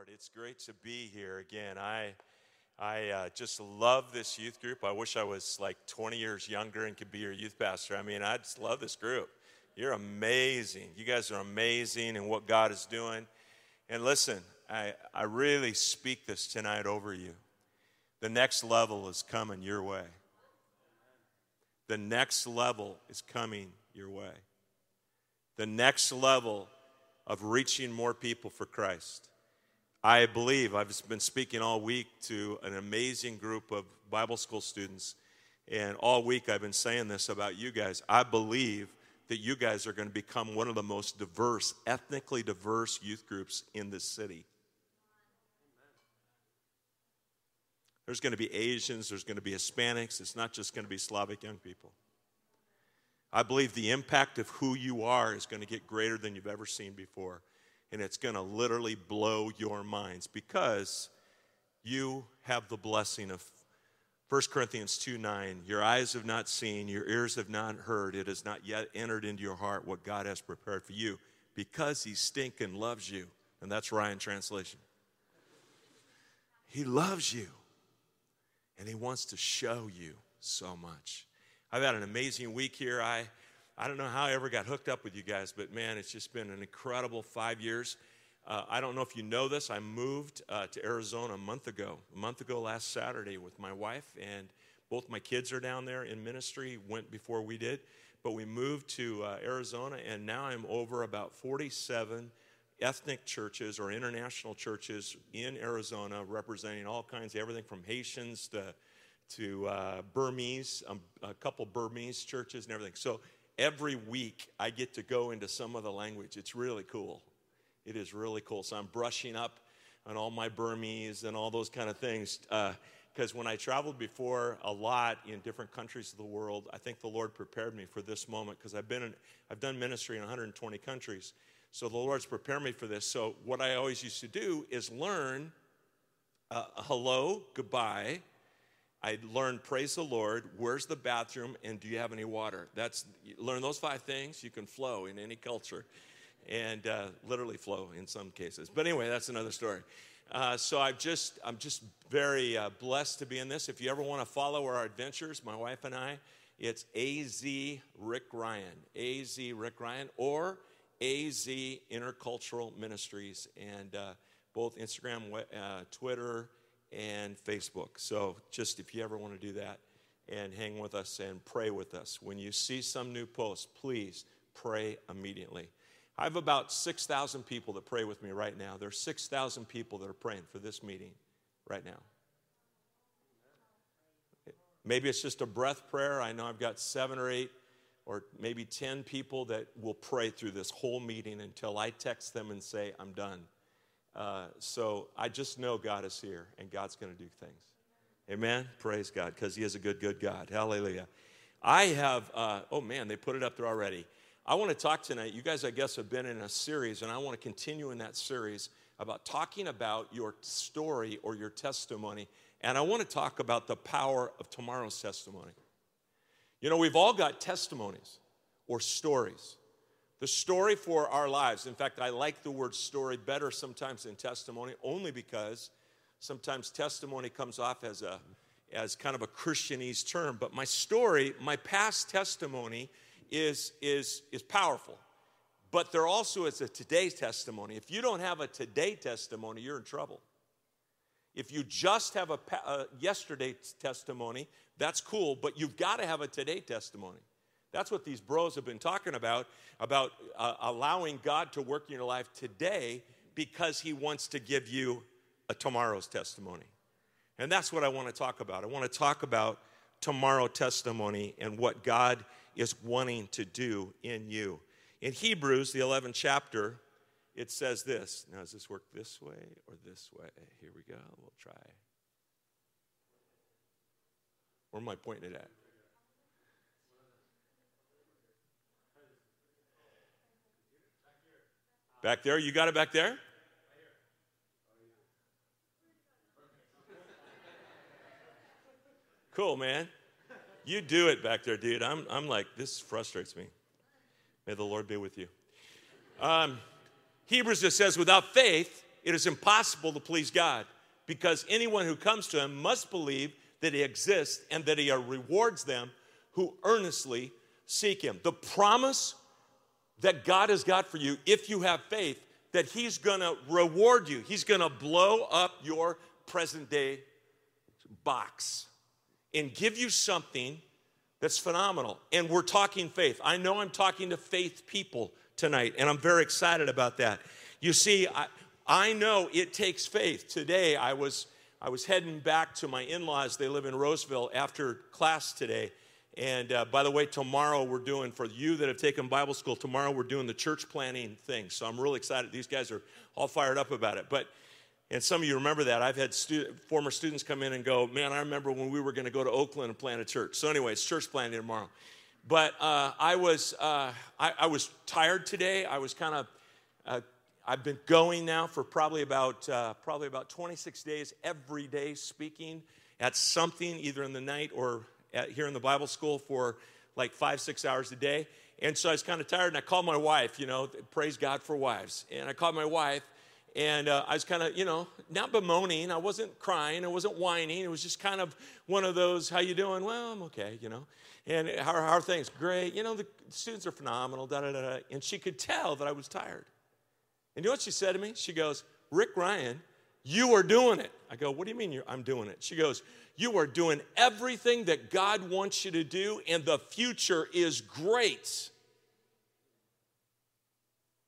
Lord. It's great to be here again. I, I uh, just love this youth group. I wish I was like 20 years younger and could be your youth pastor. I mean, I just love this group. You're amazing. You guys are amazing in what God is doing. And listen, I, I really speak this tonight over you. The next level is coming your way. The next level is coming your way. The next level of reaching more people for Christ. I believe I've been speaking all week to an amazing group of Bible school students, and all week I've been saying this about you guys. I believe that you guys are going to become one of the most diverse, ethnically diverse youth groups in this city. There's going to be Asians, there's going to be Hispanics, it's not just going to be Slavic young people. I believe the impact of who you are is going to get greater than you've ever seen before and it's going to literally blow your minds because you have the blessing of 1 Corinthians 2 9. Your eyes have not seen, your ears have not heard, it has not yet entered into your heart what God has prepared for you because He stinking loves you. And that's Ryan translation. He loves you and He wants to show you so much. I've had an amazing week here. I I don't know how I ever got hooked up with you guys, but man, it's just been an incredible five years. Uh, I don't know if you know this. I moved uh, to Arizona a month ago, a month ago last Saturday with my wife, and both my kids are down there in ministry, went before we did. But we moved to uh, Arizona, and now I'm over about 47 ethnic churches or international churches in Arizona representing all kinds of everything from Haitians to, to uh, Burmese, um, a couple Burmese churches and everything. So every week I get to go into some other language. It's really cool. It is really cool. So I'm brushing up on all my Burmese and all those kind of things. Because uh, when I traveled before a lot in different countries of the world, I think the Lord prepared me for this moment because I've been in, I've done ministry in 120 countries. So the Lord's prepared me for this. So what I always used to do is learn uh, hello, goodbye, I learned praise the Lord, where's the bathroom, and do you have any water? That's learn those five things, you can flow in any culture, and uh, literally flow in some cases. But anyway, that's another story. Uh, so I'm just I'm just very uh, blessed to be in this. If you ever want to follow our adventures, my wife and I, it's Az Rick Ryan, Az Rick Ryan, or Az Intercultural Ministries, and uh, both Instagram, uh, Twitter and Facebook. So just if you ever want to do that and hang with us and pray with us, when you see some new post, please pray immediately. I have about 6,000 people that pray with me right now. There are 6,000 people that are praying for this meeting right now. Maybe it's just a breath prayer. I know I've got seven or eight or maybe 10 people that will pray through this whole meeting until I text them and say, I'm done. Uh, so I just know God is here and God's going to do things. Amen. Praise God because He is a good, good God. Hallelujah. I have, uh, oh man, they put it up there already. I want to talk tonight. You guys, I guess, have been in a series, and I want to continue in that series about talking about your story or your testimony. And I want to talk about the power of tomorrow's testimony. You know, we've all got testimonies or stories the story for our lives. In fact, I like the word story better sometimes than testimony, only because sometimes testimony comes off as a as kind of a Christianese term. But my story, my past testimony, is is is powerful. But there also is a today testimony. If you don't have a today testimony, you're in trouble. If you just have a, a yesterday testimony, that's cool, but you've got to have a today testimony. That's what these bros have been talking about, about uh, allowing God to work in your life today because He wants to give you a tomorrow's testimony. And that's what I want to talk about. I want to talk about tomorrow testimony and what God is wanting to do in you. In Hebrews, the 11th chapter, it says this. Now, does this work this way or this way? Here we go. We'll try. Where am I pointing it at? Back there? You got it back there? Cool, man. You do it back there, dude. I'm, I'm like, this frustrates me. May the Lord be with you. Um, Hebrews just says, without faith, it is impossible to please God because anyone who comes to him must believe that he exists and that he rewards them who earnestly seek him. The promise that God has got for you, if you have faith, that he's gonna reward you, he's gonna blow up your present day box and give you something that's phenomenal. And we're talking faith. I know I'm talking to faith people tonight, and I'm very excited about that. You see, I, I know it takes faith. Today, I was, I was heading back to my in laws. They live in Roseville after class today. And uh, by the way, tomorrow we're doing, for you that have taken Bible school, tomorrow we're doing the church planting thing. So I'm really excited. These guys are all fired up about it. But and some of you remember that. I've had stu- former students come in and go, Man, I remember when we were going to go to Oakland and plant a church. So, anyway, it's church planting tomorrow. But uh, I, was, uh, I, I, was tired today. I was kind of, uh, I've been going now for probably about, uh, probably about 26 days, every day speaking at something, either in the night or at, here in the Bible school for like five, six hours a day. And so I was kind of tired, and I called my wife, you know, praise God for wives. And I called my wife, and uh, I was kind of, you know, not bemoaning. I wasn't crying. I wasn't whining. It was just kind of one of those, how you doing? Well, I'm okay, you know. And how, how are things? Great. You know, the students are phenomenal, da, da, da, da. And she could tell that I was tired. And you know what she said to me? She goes, Rick Ryan, you are doing it. I go, what do you mean I'm doing it? She goes, you are doing everything that God wants you to do, and the future is great.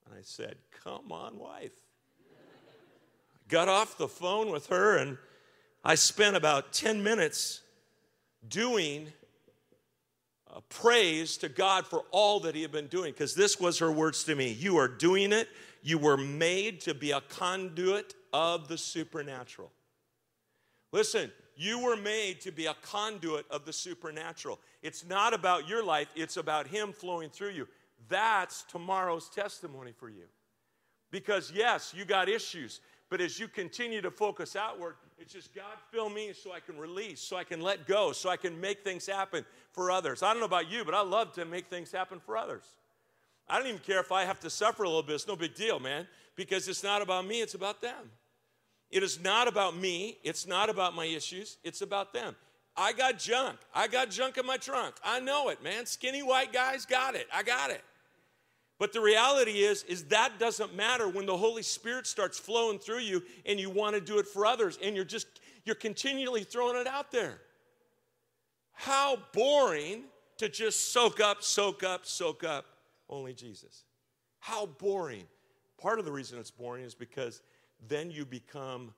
And I said, come on, wife got off the phone with her, and I spent about 10 minutes doing praise to God for all that He had been doing, because this was her words to me You are doing it. You were made to be a conduit of the supernatural. Listen, you were made to be a conduit of the supernatural. It's not about your life, it's about Him flowing through you. That's tomorrow's testimony for you. Because, yes, you got issues. But as you continue to focus outward, it's just God fill me so I can release, so I can let go, so I can make things happen for others. I don't know about you, but I love to make things happen for others. I don't even care if I have to suffer a little bit. It's no big deal, man, because it's not about me, it's about them. It is not about me, it's not about my issues, it's about them. I got junk. I got junk in my trunk. I know it, man. Skinny white guys got it. I got it. But the reality is, is that doesn't matter when the Holy Spirit starts flowing through you and you want to do it for others and you're just, you're continually throwing it out there. How boring to just soak up, soak up, soak up only Jesus. How boring. Part of the reason it's boring is because then you become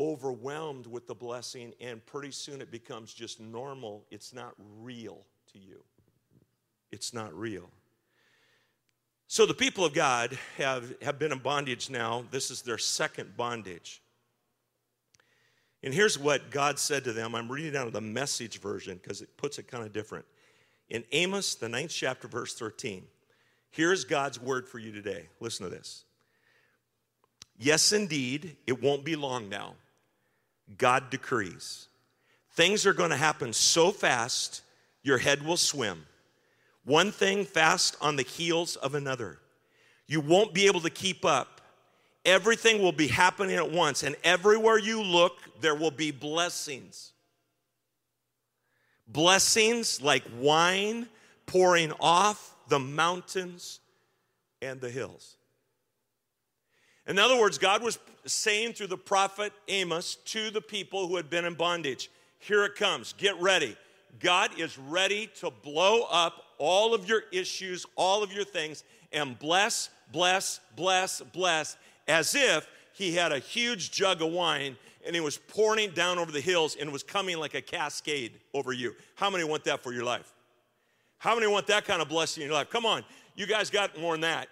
overwhelmed with the blessing, and pretty soon it becomes just normal. It's not real to you. It's not real. So the people of God have, have been in bondage now. This is their second bondage. And here's what God said to them. I'm reading out of the message version because it puts it kind of different. In Amos, the ninth chapter, verse 13, here's God's word for you today. Listen to this. Yes, indeed, it won't be long now. God decrees. Things are going to happen so fast, your head will swim one thing fast on the heels of another. You won't be able to keep up. Everything will be happening at once, and everywhere you look, there will be blessings. Blessings like wine pouring off the mountains and the hills. In other words, God was saying through the prophet Amos to the people who had been in bondage, Here it comes, get ready. God is ready to blow up all of your issues, all of your things, and bless, bless, bless, bless, as if he had a huge jug of wine and he was pouring down over the hills and was coming like a cascade over you. How many want that for your life? How many want that kind of blessing in your life? Come on, you guys got more than that.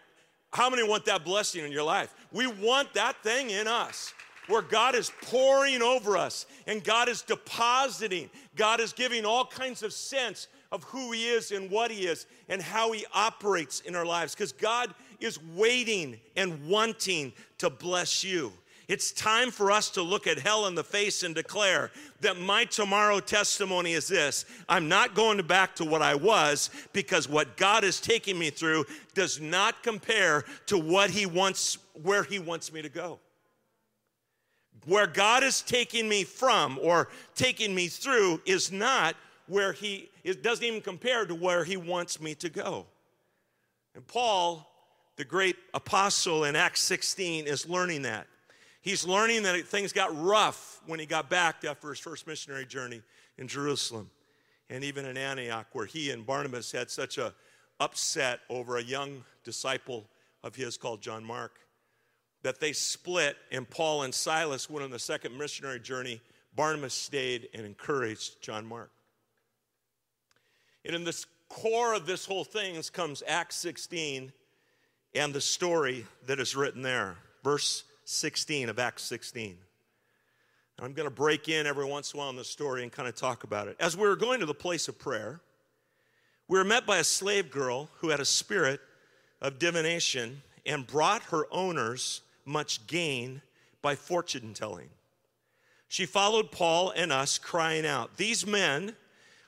How many want that blessing in your life? We want that thing in us where God is pouring over us and God is depositing. God is giving all kinds of sense of who He is and what He is and how He operates in our lives because God is waiting and wanting to bless you. It's time for us to look at hell in the face and declare that my tomorrow testimony is this I'm not going back to what I was because what God is taking me through does not compare to what He wants, where He wants me to go. where God is taking me from or taking me through is not where He, it doesn't even compare to where He wants me to go. And Paul, the great apostle in Acts 16, is learning that. He's learning that things got rough when he got back after his first missionary journey in Jerusalem and even in Antioch, where he and Barnabas had such a upset over a young disciple of his called John Mark that they split, and Paul and Silas went on the second missionary journey. Barnabas stayed and encouraged John Mark. And in the core of this whole thing comes Acts 16 and the story that is written there. Verse 16 of Acts 16. And I'm going to break in every once in a while in the story and kind of talk about it. As we were going to the place of prayer, we were met by a slave girl who had a spirit of divination and brought her owners much gain by fortune telling. She followed Paul and us, crying out, These men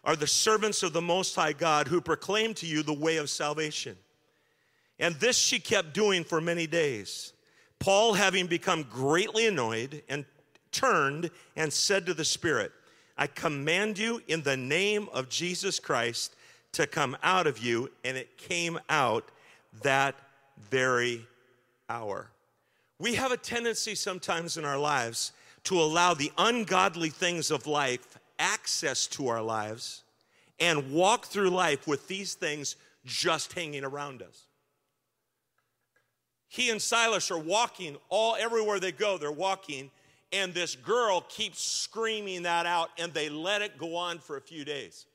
are the servants of the Most High God who proclaim to you the way of salvation. And this she kept doing for many days. Paul, having become greatly annoyed, and turned and said to the Spirit, I command you in the name of Jesus Christ to come out of you. And it came out that very hour. We have a tendency sometimes in our lives to allow the ungodly things of life access to our lives and walk through life with these things just hanging around us he and Silas are walking all everywhere they go, they're walking, and this girl keeps screaming that out, and they let it go on for a few days.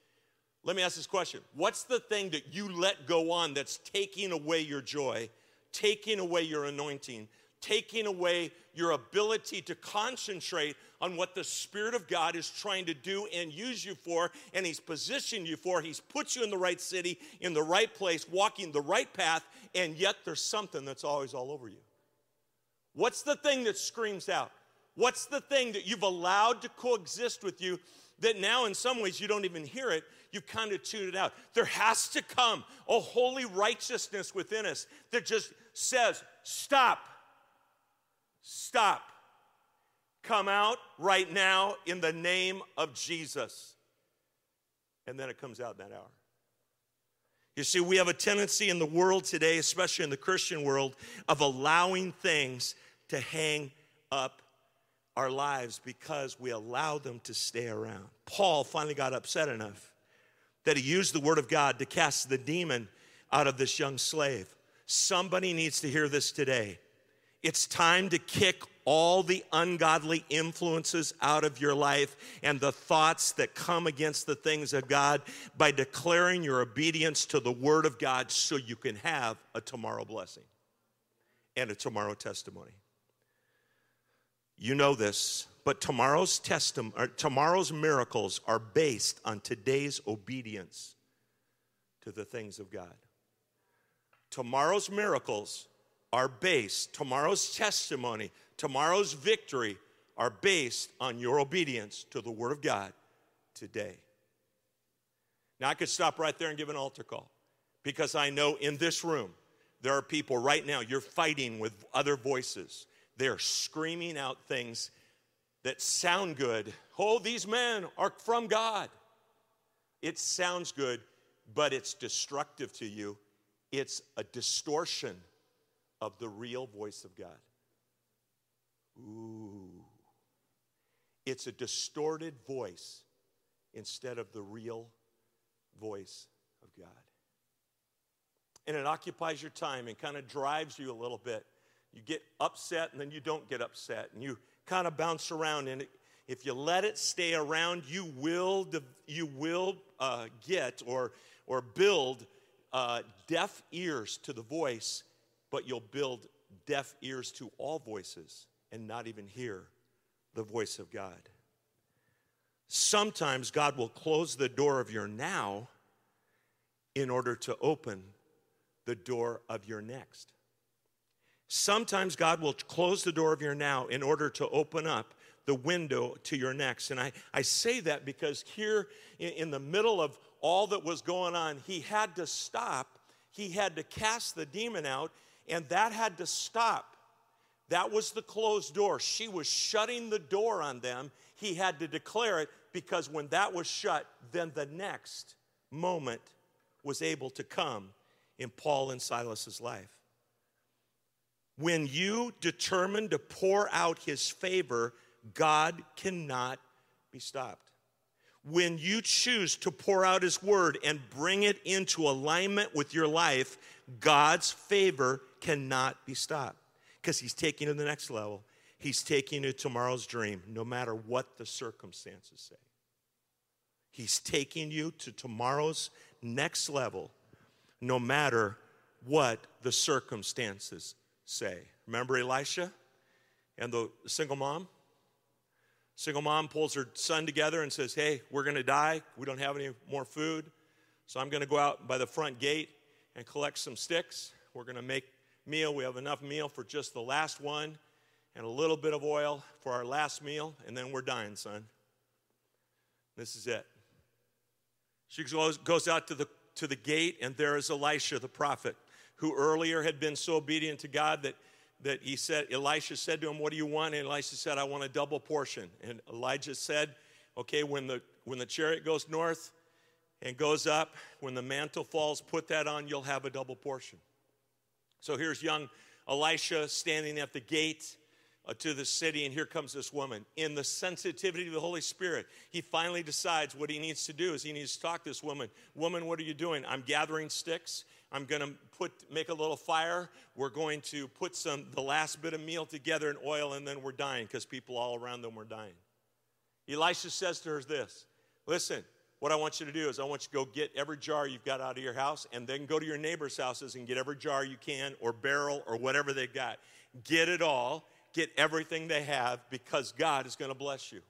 Let me ask this question What's the thing that you let go on that's taking away your joy, taking away your anointing, taking away your ability to concentrate on what the Spirit of God is trying to do and use you for, and He's positioned you for. He's put you in the right city, in the right place, walking the right path, and yet there's something that's always all over you. What's the thing that screams out? What's the thing that you've allowed to coexist with you that now, in some ways, you don't even hear it? You've kind of tuned it out. There has to come a holy righteousness within us that just says, Stop, stop, come out right now in the name of Jesus. And then it comes out in that hour. You see, we have a tendency in the world today, especially in the Christian world, of allowing things to hang up our lives because we allow them to stay around. Paul finally got upset enough that he used the word of God to cast the demon out of this young slave. Somebody needs to hear this today. It's time to kick all the ungodly influences out of your life and the thoughts that come against the things of God by declaring your obedience to the Word of God so you can have a tomorrow blessing and a tomorrow testimony. You know this, but tomorrow's testimony, tomorrow's miracles are based on today's obedience to the things of God. Tomorrow's miracles are based, tomorrow's testimony, tomorrow's victory are based on your obedience to the Word of God today. Now, I could stop right there and give an altar call because I know in this room there are people right now, you're fighting with other voices. They're screaming out things that sound good. Oh, these men are from God. It sounds good, but it's destructive to you. It's a distortion of the real voice of God. Ooh. It's a distorted voice instead of the real voice of God. And it occupies your time and kind of drives you a little bit. You get upset and then you don't get upset and you kind of bounce around. And if you let it stay around, you will, you will uh, get or, or build uh, deaf ears to the voice, but you'll build deaf ears to all voices and not even hear the voice of God. Sometimes God will close the door of your now in order to open the door of your next. Sometimes God will close the door of your now in order to open up the window to your next. And I, I say that because here in, in the middle of all that was going on, he had to stop. He had to cast the demon out, and that had to stop That was the closed door. She was shutting the door on them. He had to declare it because when that was shut, then the next moment was able to come in Paul and Silas's life. When you determine to pour out his favor, God cannot be stopped. When you choose to pour out his word and bring it into alignment with your life, God's favor cannot be stopped because he's taking you to the next level. He's taking you to tomorrow's dream, no matter what the circumstances say. He's taking you to tomorrow's next level, no matter what the circumstances say. Remember Elisha and the single mom? Single mom pulls her son together and says, Hey, we're going to die. We don't have any more food. So I'm going to go out by the front gate and collect some sticks. We're going to make meal. We have enough meal for just the last one and a little bit of oil for our last meal, and then we're dying, son. This is it. She goes, goes out to the, to the gate, and there is Elisha, the prophet, who earlier had been so obedient to God that, that he said, Elisha said to him, What do you want? And Elisha said, I want a double portion. And Elijah said, Okay, when the, when the chariot goes north and goes up, when the mantle falls, put that on, you'll have a double portion. So here's young Elisha standing at the gate uh, to the city, and here comes this woman. In the sensitivity of the Holy Spirit, he finally decides what he needs to do is he needs to talk to this woman. Woman, what are you doing? I'm gathering sticks. I'm going to put make a little fire. We're going to put some the last bit of meal together in oil, and then we're dying because people all around them were dying. Elisha says to her this: Listen, what I want you to do is I want you to go get every jar you've got out of your house, and then go to your neighbors' houses and get every jar you can, or barrel, or whatever they've got. Get it all get everything they have because God is going to bless you.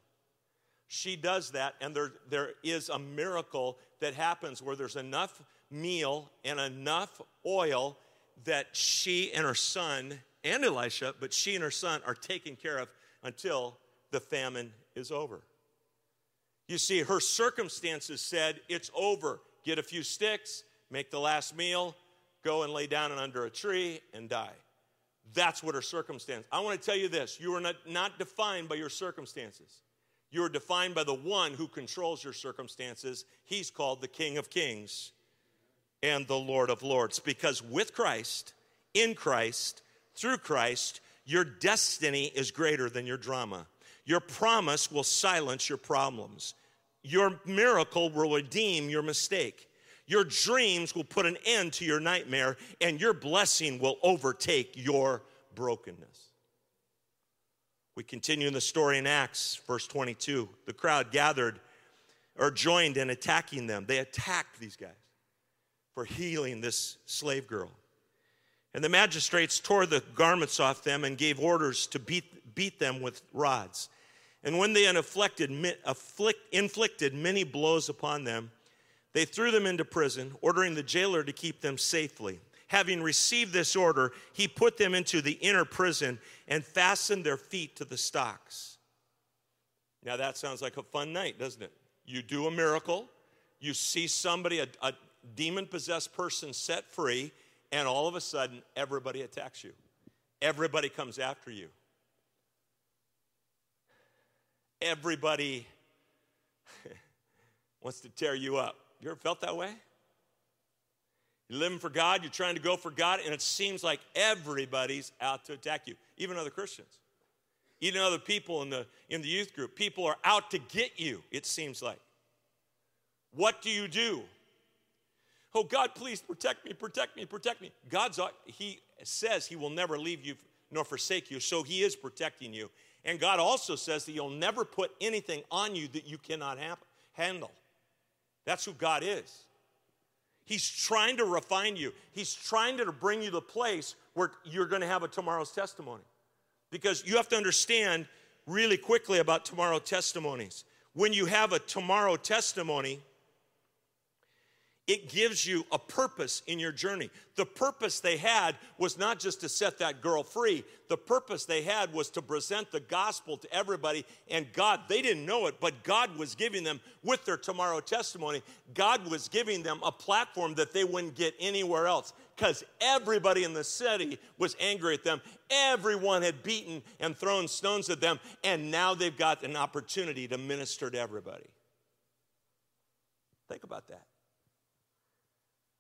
She does that, and there, there is a miracle that happens where there's enough meal and enough oil that she and her son and Elisha, but she and her son are taken care of until the famine is over. You see, her circumstances said, It's over. Get a few sticks, make the last meal, go and lay down under a tree and die. That's what her circumstance. I want to tell you this you are not, not defined by your circumstances. You are defined by the one who controls your circumstances. He's called the King of Kings and the Lord of Lords. Because with Christ, in Christ, through Christ, your destiny is greater than your drama. Your promise will silence your problems. Your miracle will redeem your mistake. Your dreams will put an end to your nightmare, and your blessing will overtake your brokenness. We continue in the story in Acts, verse 22. The crowd gathered or joined in attacking them. They attacked these guys for healing this slave girl. And the magistrates tore the garments off them and gave orders to beat, beat them with rods. And when they had afflicted, afflict, inflicted many blows upon them, they threw them into prison, ordering the jailer to keep them safely. Having received this order, he put them into the inner prison and fastened their feet to the stocks. Now, that sounds like a fun night, doesn't it? You do a miracle, you see somebody, a, a demon possessed person set free, and all of a sudden, everybody attacks you. Everybody comes after you. Everybody wants to tear you up. You ever felt that way? You're living for God, you're trying to go for God, and it seems like everybody's out to attack you, even other Christians, even other people in the, in the youth group. People are out to get you, it seems like. What do you do? Oh, God, please protect me, protect me, protect me. God's, uh, He says He will never leave you nor forsake you, so He is protecting you. And God also says that He'll never put anything on you that you cannot ha- handle. That's who God is. He's trying to refine you. He's trying to bring you to the place where you're going to have a tomorrow's testimony. Because you have to understand really quickly about tomorrow testimonies. When you have a tomorrow testimony, it gives you a purpose in your journey. The purpose they had was not just to set that girl free, the purpose they had was to present the gospel to everybody. And God, they didn't know it, but God was giving them, with their tomorrow testimony, God was giving them a platform that they wouldn't get anywhere else because everybody in the city was angry at them. Everyone had beaten and thrown stones at them, and now they've got an opportunity to minister to everybody. Think about that.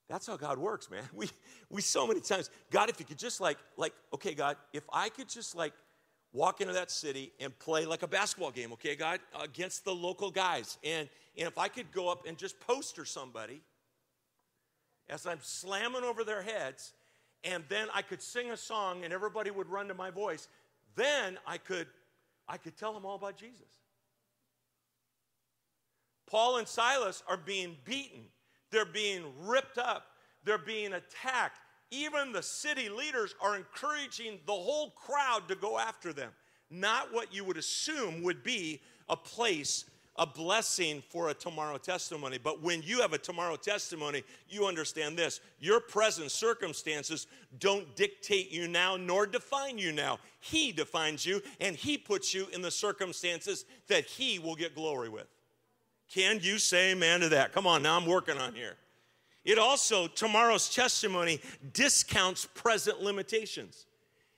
That's how God works, man. We, we so many times, God, if you could just like, like, okay, God, if I could just like walk into that city and play like a basketball game, okay, God, against the local guys, and, and if I could go up and just poster somebody as I'm slamming over their heads, and then I could sing a song and everybody would run to my voice, then I could, I could tell them all about Jesus. Paul and Silas are being beaten they're being ripped up, they're being attacked. Even the city leaders are encouraging the whole crowd to go after them. Not what you would assume would be a place, a blessing for a tomorrow testimony. But when you have a tomorrow testimony, you understand this your present circumstances don't dictate you now nor define you now. He defines you and He puts you in the circumstances that He will get glory with. Can you say amen to that? Come on, now I'm working on here. It also, tomorrow's testimony discounts present limitations.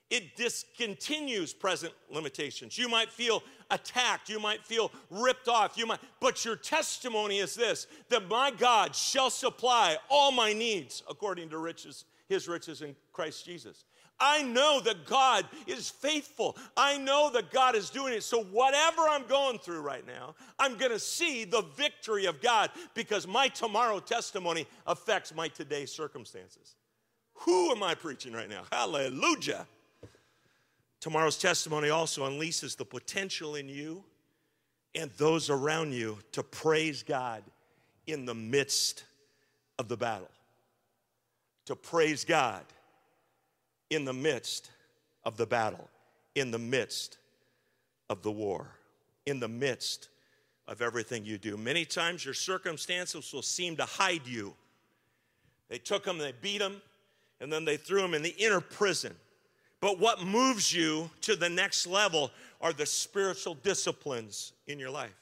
It discontinues present limitations. You might feel attacked, you might feel ripped off, you might, but your testimony is this that my God shall supply all my needs according to riches, his riches in Christ Jesus. I know that God is faithful. I know that God is doing it. So, whatever I'm going through right now, I'm going to see the victory of God because my tomorrow testimony affects my today circumstances. Who am I preaching right now? Hallelujah. Tomorrow's testimony also unleashes the potential in you and those around you to praise God in the midst of the battle. To praise God in the midst of the battle, in the midst of the war, in the midst of everything you do. Many times your circumstances will seem to hide you. They took him, they beat him, and then they threw him in the inner prison. But what moves you to the next level are the spiritual disciplines in your life.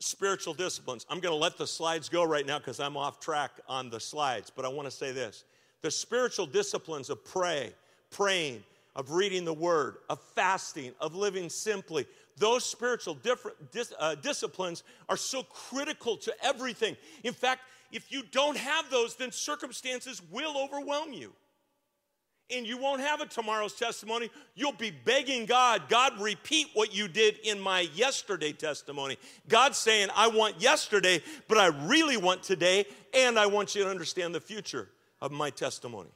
Spiritual disciplines. I'm going to let the slides go right now because I'm off track on the slides, but I want to say this the spiritual disciplines of pray, praying, of reading the word, of fasting, of living simply. Those spiritual dis, uh, disciplines are so critical to everything. In fact, if you don't have those, then circumstances will overwhelm you. And you won't have a tomorrow's testimony. You'll be begging God, God, repeat what you did in my yesterday testimony. God's saying, I want yesterday, but I really want today, and I want you to understand the future of my testimony.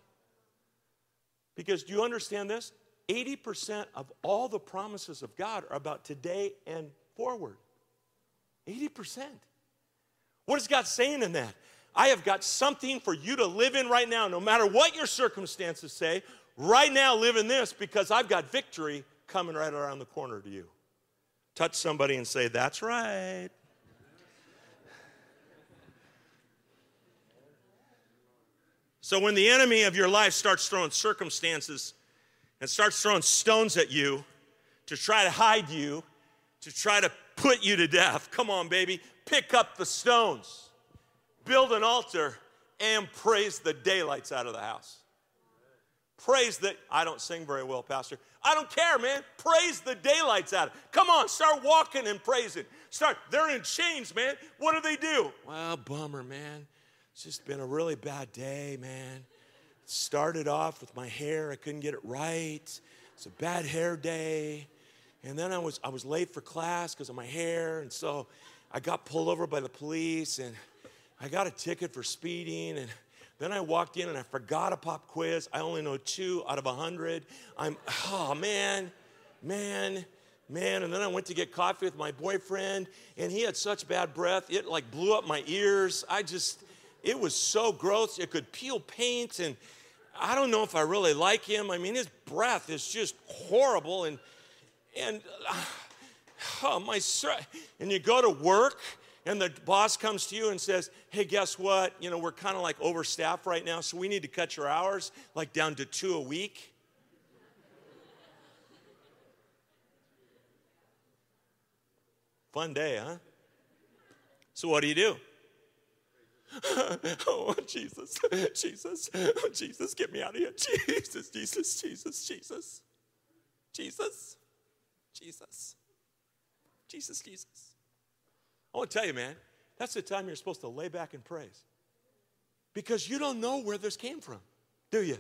Because do you understand this? 80% of all the promises of God are about today and forward. 80%. What is God saying in that? I have got something for you to live in right now, no matter what your circumstances say. Right now, live in this because I've got victory coming right around the corner to you. Touch somebody and say, That's right. So when the enemy of your life starts throwing circumstances and starts throwing stones at you to try to hide you, to try to put you to death, come on, baby, pick up the stones, build an altar, and praise the daylights out of the house. Praise that I don't sing very well, Pastor. I don't care, man. Praise the daylights out. Come on, start walking and praising. Start. They're in chains, man. What do they do? Well, bummer, man. It's just been a really bad day, man. Started off with my hair, I couldn't get it right. It's a bad hair day. And then I was, I was late for class because of my hair. And so I got pulled over by the police and I got a ticket for speeding. And then I walked in and I forgot a pop quiz. I only know two out of a hundred. I'm, oh man, man, man. And then I went to get coffee with my boyfriend and he had such bad breath. It like blew up my ears. I just, it was so gross. It could peel paint, and I don't know if I really like him. I mean, his breath is just horrible, and and oh my, and you go to work, and the boss comes to you and says, Hey, guess what? You know, we're kind of like overstaffed right now, so we need to cut your hours like down to two a week. Fun day, huh? So, what do you do? oh, Jesus, Jesus, oh, Jesus, get me out of here. Jesus, Jesus, Jesus, Jesus, Jesus, Jesus, Jesus, Jesus. I want to tell you, man, that's the time you're supposed to lay back and praise. Because you don't know where this came from, do you?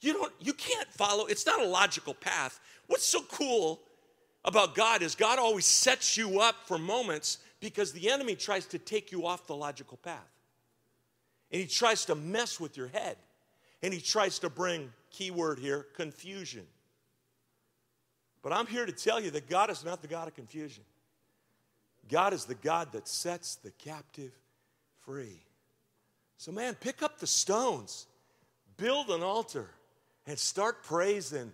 You don't you can't follow, it's not a logical path. What's so cool about God is God always sets you up for moments because the enemy tries to take you off the logical path. And he tries to mess with your head. And he tries to bring, keyword here, confusion. But I'm here to tell you that God is not the God of confusion. God is the God that sets the captive free. So, man, pick up the stones, build an altar, and start praising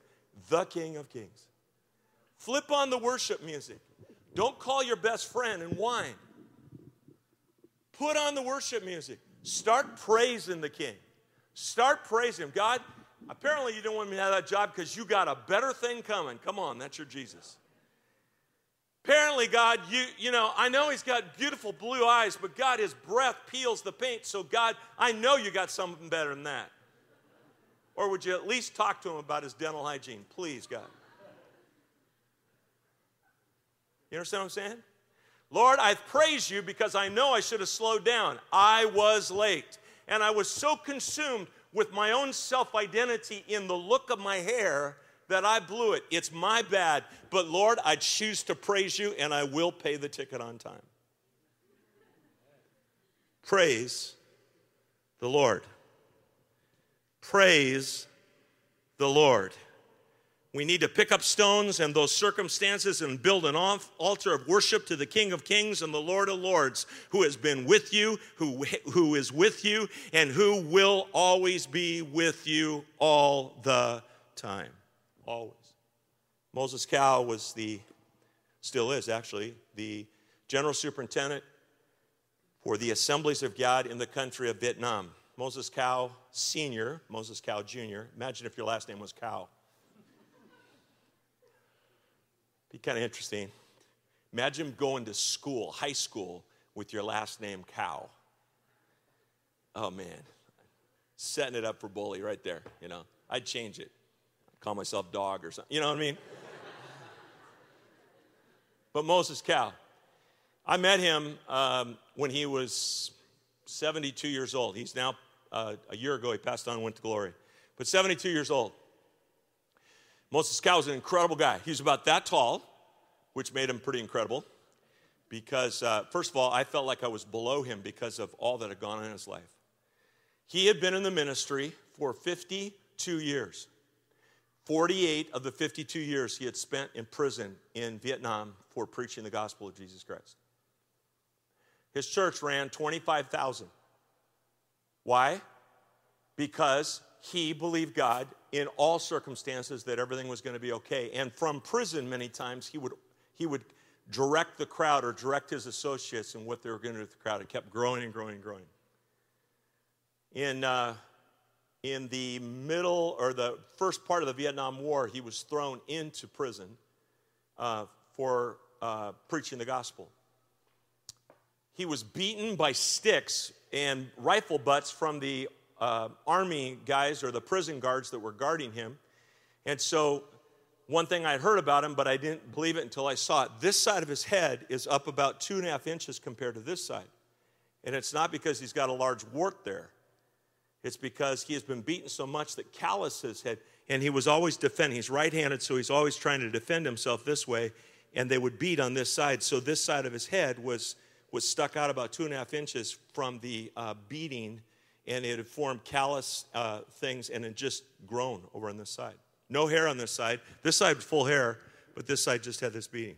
the King of Kings. Flip on the worship music. Don't call your best friend and whine. Put on the worship music. Start praising the King. Start praising Him. God, apparently you don't want me to have that job because you got a better thing coming. Come on, that's your Jesus. Apparently, God, you, you know, I know he's got beautiful blue eyes, but God, his breath peels the paint. So, God, I know you got something better than that. Or would you at least talk to him about his dental hygiene? Please, God. You understand what I'm saying? Lord, I praise you because I know I should have slowed down. I was late. And I was so consumed with my own self identity in the look of my hair that I blew it. It's my bad. But Lord, I choose to praise you and I will pay the ticket on time. Praise the Lord. Praise the Lord. We need to pick up stones and those circumstances and build an altar of worship to the King of Kings and the Lord of Lords, who has been with you, who, who is with you, and who will always be with you all the time always. Moses Cow was the, still is actually, the general superintendent for the assemblies of God in the country of Vietnam. Moses Cow Sr., Moses Cow Jr., imagine if your last name was Cow. Be kind of interesting. Imagine going to school, high school, with your last name Cow. Oh man, setting it up for bully right there, you know. I'd change it call myself dog or something. You know what I mean? but Moses Cow. I met him um, when he was 72 years old. He's now, uh, a year ago, he passed on and went to glory. But 72 years old. Moses Cow was an incredible guy. He was about that tall, which made him pretty incredible. Because, uh, first of all, I felt like I was below him because of all that had gone on in his life. He had been in the ministry for 52 years. 48 of the 52 years he had spent in prison in Vietnam for preaching the gospel of Jesus Christ. His church ran 25,000. Why? Because he believed God in all circumstances that everything was going to be okay. And from prison, many times, he would, he would direct the crowd or direct his associates in what they were going to do with the crowd. It kept growing and growing and growing. In uh, in the middle or the first part of the Vietnam War, he was thrown into prison uh, for uh, preaching the gospel. He was beaten by sticks and rifle butts from the uh, army guys or the prison guards that were guarding him. And so, one thing I'd heard about him, but I didn't believe it until I saw it. This side of his head is up about two and a half inches compared to this side. And it's not because he's got a large wart there. It's because he has been beaten so much that calluses had, and he was always defending. He's right handed, so he's always trying to defend himself this way, and they would beat on this side. So this side of his head was, was stuck out about two and a half inches from the uh, beating, and it had formed callus uh, things and had just grown over on this side. No hair on this side. This side full hair, but this side just had this beating.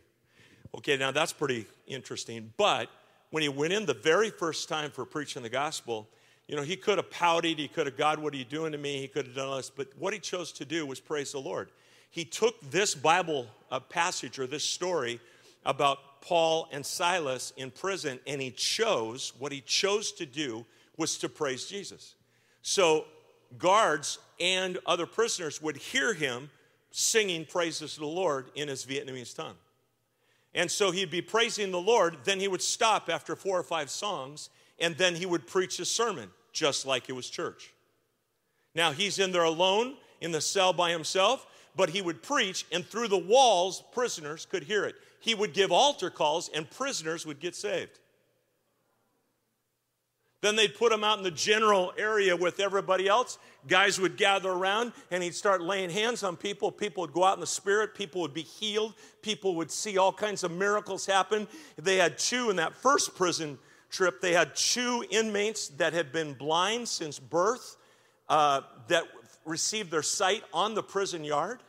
Okay, now that's pretty interesting. But when he went in the very first time for preaching the gospel, you know, he could have pouted. He could have, God, what are you doing to me? He could have done all this. But what he chose to do was praise the Lord. He took this Bible uh, passage or this story about Paul and Silas in prison, and he chose, what he chose to do was to praise Jesus. So guards and other prisoners would hear him singing praises to the Lord in his Vietnamese tongue. And so he'd be praising the Lord, then he would stop after four or five songs, and then he would preach a sermon, just like it was church. Now he's in there alone in the cell by himself, but he would preach, and through the walls, prisoners could hear it. He would give altar calls, and prisoners would get saved. Then they'd put him out in the general area with everybody else. Guys would gather around and he'd start laying hands on people. People would go out in the spirit. People would be healed. People would see all kinds of miracles happen. They had two in that first prison trip, they had two inmates that had been blind since birth uh, that received their sight on the prison yard.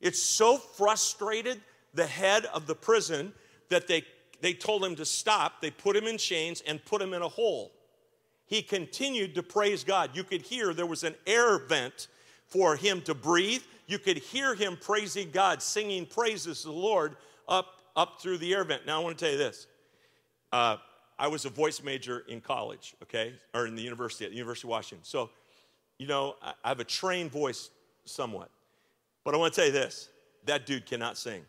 It so frustrated the head of the prison that they they told him to stop. They put him in chains and put him in a hole. He continued to praise God. You could hear there was an air vent for him to breathe. You could hear him praising God, singing praises to the Lord up, up through the air vent. Now, I want to tell you this. Uh, I was a voice major in college, okay, or in the university, at the University of Washington. So, you know, I, I have a trained voice somewhat. But I want to tell you this that dude cannot sing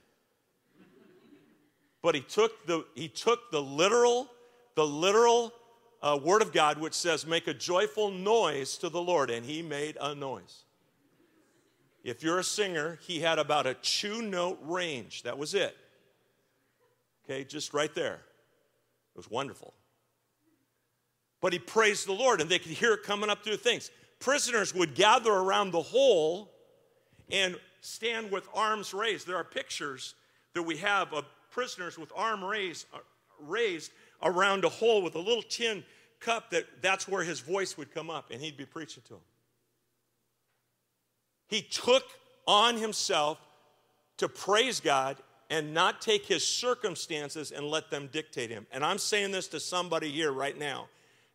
but he took the, he took the literal, the literal uh, word of God, which says, make a joyful noise to the Lord, and he made a noise. If you're a singer, he had about a two note range. That was it. Okay, just right there. It was wonderful. But he praised the Lord, and they could hear it coming up through things. Prisoners would gather around the hole and stand with arms raised. There are pictures that we have of prisoners with arm raised, uh, raised around a hole with a little tin cup that that's where his voice would come up and he'd be preaching to them. He took on himself to praise God and not take his circumstances and let them dictate him. And I'm saying this to somebody here right now.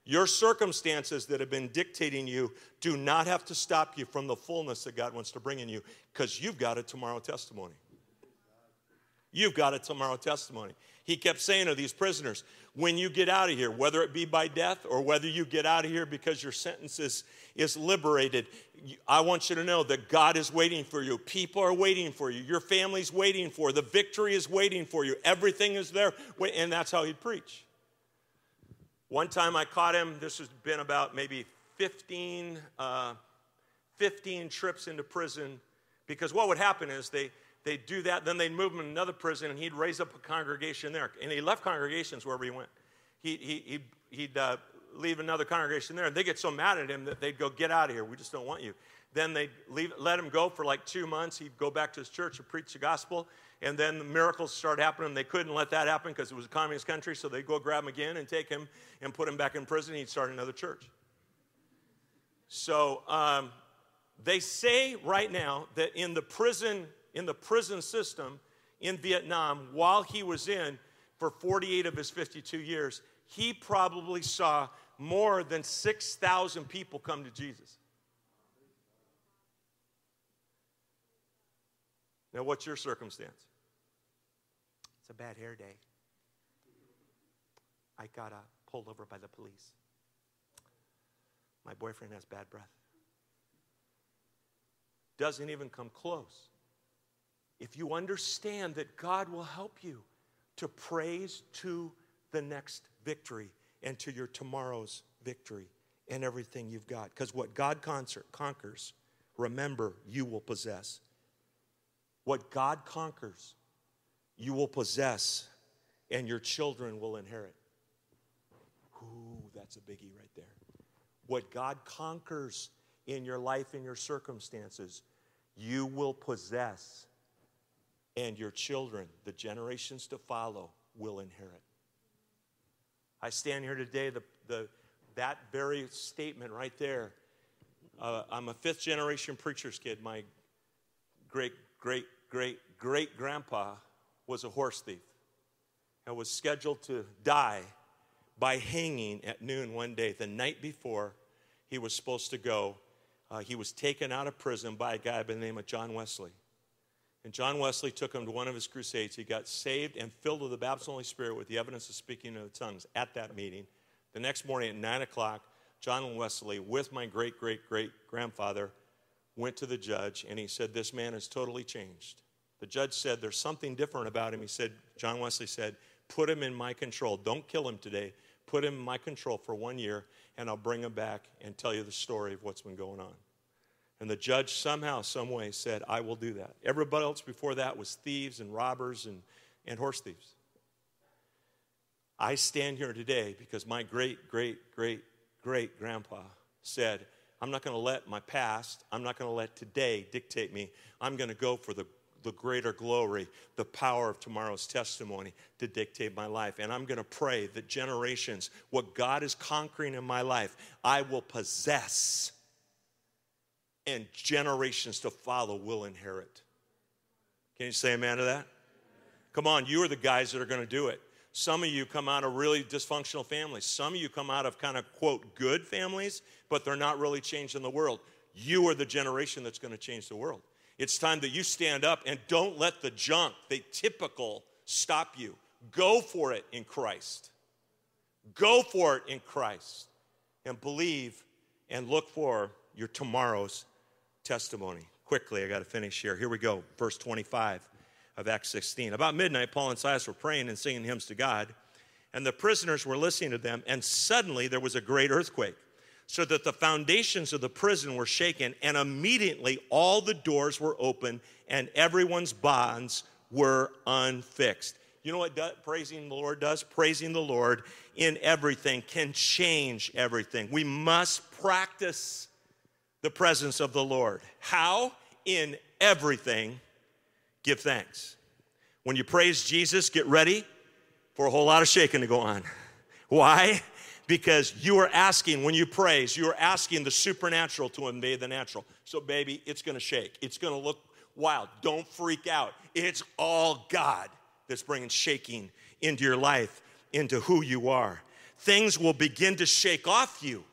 Your circumstances that have been dictating you do not have to stop you from the fullness that God wants to bring in you because you've got a tomorrow testimony. You've got a tomorrow testimony. He kept saying to these prisoners, when you get out of here, whether it be by death or whether you get out of here because your sentence is, is liberated, I want you to know that God is waiting for you. People are waiting for you. Your family's waiting for you. The victory is waiting for you. Everything is there. And that's how he'd preach. One time I caught him, this has been about maybe 15, uh, 15 trips into prison, because what would happen is they, they'd do that, then they'd move him to another prison, and he'd raise up a congregation there. And he left congregations wherever he went. He, he, he'd, he'd uh, leave another congregation there, and they get so mad at him that they'd go, Get out of here, we just don't want you. Then they'd leave, let him go for like two months. He'd go back to his church and preach the gospel. And then the miracles started happening. They couldn't let that happen because it was a communist country, so they'd go grab him again and take him and put him back in prison. He'd start another church. So um, they say right now that in the prison in the prison system in Vietnam while he was in for 48 of his 52 years, he probably saw more than 6,000 people come to Jesus. Now, what's your circumstance? It's a bad hair day. I got uh, pulled over by the police. My boyfriend has bad breath. Doesn't even come close if you understand that God will help you to praise to the next victory and to your tomorrow's victory and everything you've got. Because what God conquers, remember, you will possess. What God conquers, you will possess, and your children will inherit. Ooh, that's a biggie right there. What God conquers in your life and your circumstances, you will possess and your children, the generations to follow, will inherit. I stand here today, the, the, that very statement right there. Uh, I'm a fifth generation preacher's kid. My great, great, great, great grandpa was a horse thief and was scheduled to die by hanging at noon one day. The night before he was supposed to go, uh, he was taken out of prison by a guy by the name of John Wesley. And John Wesley took him to one of his crusades. He got saved and filled with the baptism of the Holy Spirit with the evidence of speaking in tongues at that meeting. The next morning at 9 o'clock, John Wesley, with my great great great grandfather, went to the judge and he said, This man is totally changed. The judge said, There's something different about him. He said, John Wesley said, Put him in my control. Don't kill him today. Put him in my control for one year, and I'll bring him back and tell you the story of what's been going on. And the judge somehow, some way said, I will do that. Everybody else before that was thieves and robbers and, and horse thieves. I stand here today because my great, great, great, great grandpa said, I'm not going to let my past, I'm not going to let today dictate me. I'm going to go for the, the greater glory, the power of tomorrow's testimony to dictate my life. And I'm going to pray that generations, what God is conquering in my life, I will possess, and generations to follow will inherit. Can you say amen to that? Come on, you are the guys that are going to do it. Some of you come out of really dysfunctional families. Some of you come out of kind of, quote, good families, but they're not really changing the world. You are the generation that's going to change the world. It's time that you stand up and don't let the junk, the typical, stop you. Go for it in Christ. Go for it in Christ. And believe and look for your tomorrow's testimony. Quickly, I got to finish here. Here we go, verse 25 of Acts 16. About midnight, Paul and Silas were praying and singing hymns to God, and the prisoners were listening to them, and suddenly there was a great earthquake, so that the foundations of the prison were shaken, and immediately all the doors were open, and everyone's bonds were unfixed. You know what do, praising the Lord does? Praising the Lord in everything can change everything. We must practice the presence of the Lord. How? In everything give thanks. When you praise Jesus, get ready for a whole lot of shaking to go on. Why? Because you are asking, when you praise, you are asking the supernatural to invade the natural. So, baby, it's gonna shake. It's gonna look wild. Don't freak out. It's all God that's bringing shaking into your life, into who you are. Things will begin to shake off you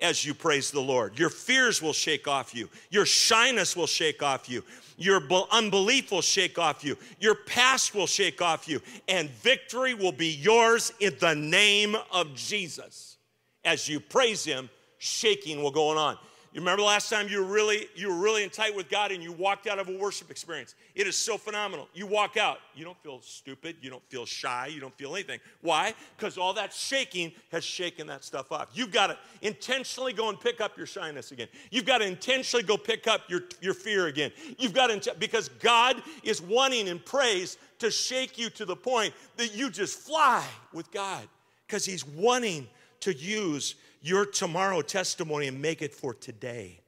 as you praise the Lord. Your fears will shake off you, your shyness will shake off you. Your unbelief will shake off you. Your past will shake off you. And victory will be yours in the name of Jesus. As you praise Him, shaking will go on. You remember the last time you were really you were really in tight with God and you walked out of a worship experience. It is so phenomenal. You walk out, you don't feel stupid, you don't feel shy, you don't feel anything. Why? Because all that shaking has shaken that stuff off. You've got to intentionally go and pick up your shyness again. You've got to intentionally go pick up your, your fear again. You've got to because God is wanting in praise to shake you to the point that you just fly with God because He's wanting to use your tomorrow testimony and make it for today.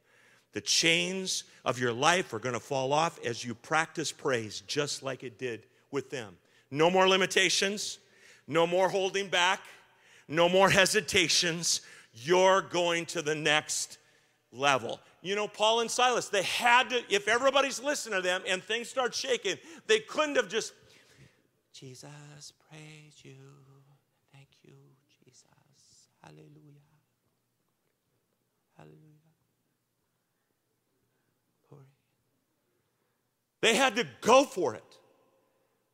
The chains of your life are going to fall off as you practice praise, just like it did with them. No more limitations, no more holding back, no more hesitations. You're going to the next level. You know, Paul and Silas, they had to, if everybody's listening to them and things start shaking, they couldn't have just, Jesus, praise you. Thank you, Jesus. Hallelujah. They had to go for it.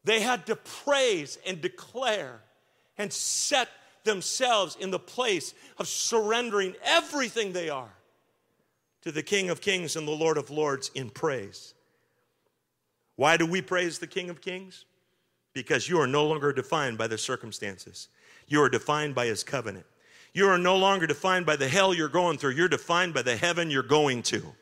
They had to praise and declare and set themselves in the place of surrendering everything they are to the King of Kings and the Lord of Lords in praise. Why do we praise the King of Kings? Because you are no longer defined by the circumstances, you are defined by His covenant. You are no longer defined by the hell you're going through, you're defined by the heaven you're going to.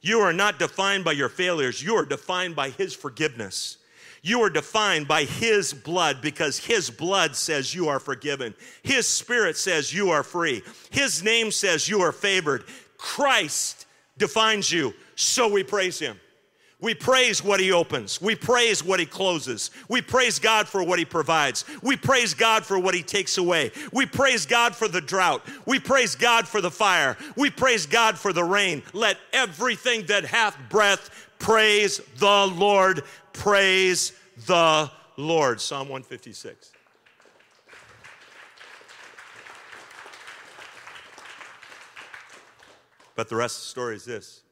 You are not defined by your failures, you are defined by His forgiveness. You are defined by His blood because His blood says you are forgiven. His Spirit says you are free. His name says you are favored. Christ defines you, so we praise Him. We praise what he opens. We praise what he closes. We praise God for what he provides. We praise God for what he takes away. We praise God for the drought. We praise God for the fire. We praise God for the rain. Let everything that hath breath praise the Lord. Praise the Lord. Psalm 156. But the rest of the story is this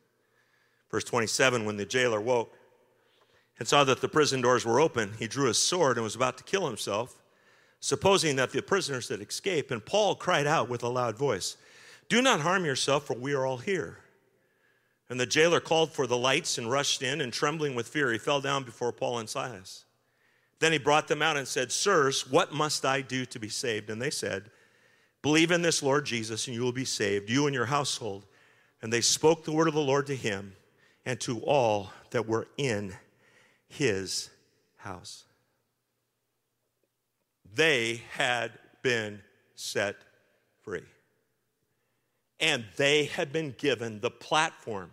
Verse 27 When the jailer woke and saw that the prison doors were open, he drew his sword and was about to kill himself, supposing that the prisoners had escaped. And Paul cried out with a loud voice, Do not harm yourself, for we are all here. And the jailer called for the lights and rushed in, and trembling with fear, he fell down before Paul and Silas. Then he brought them out and said, Sirs, what must I do to be saved? And they said, Believe in this Lord Jesus, and you will be saved, you and your household. And they spoke the word of the Lord to him and to all that were in his house. They had been set free. And they had been given the platform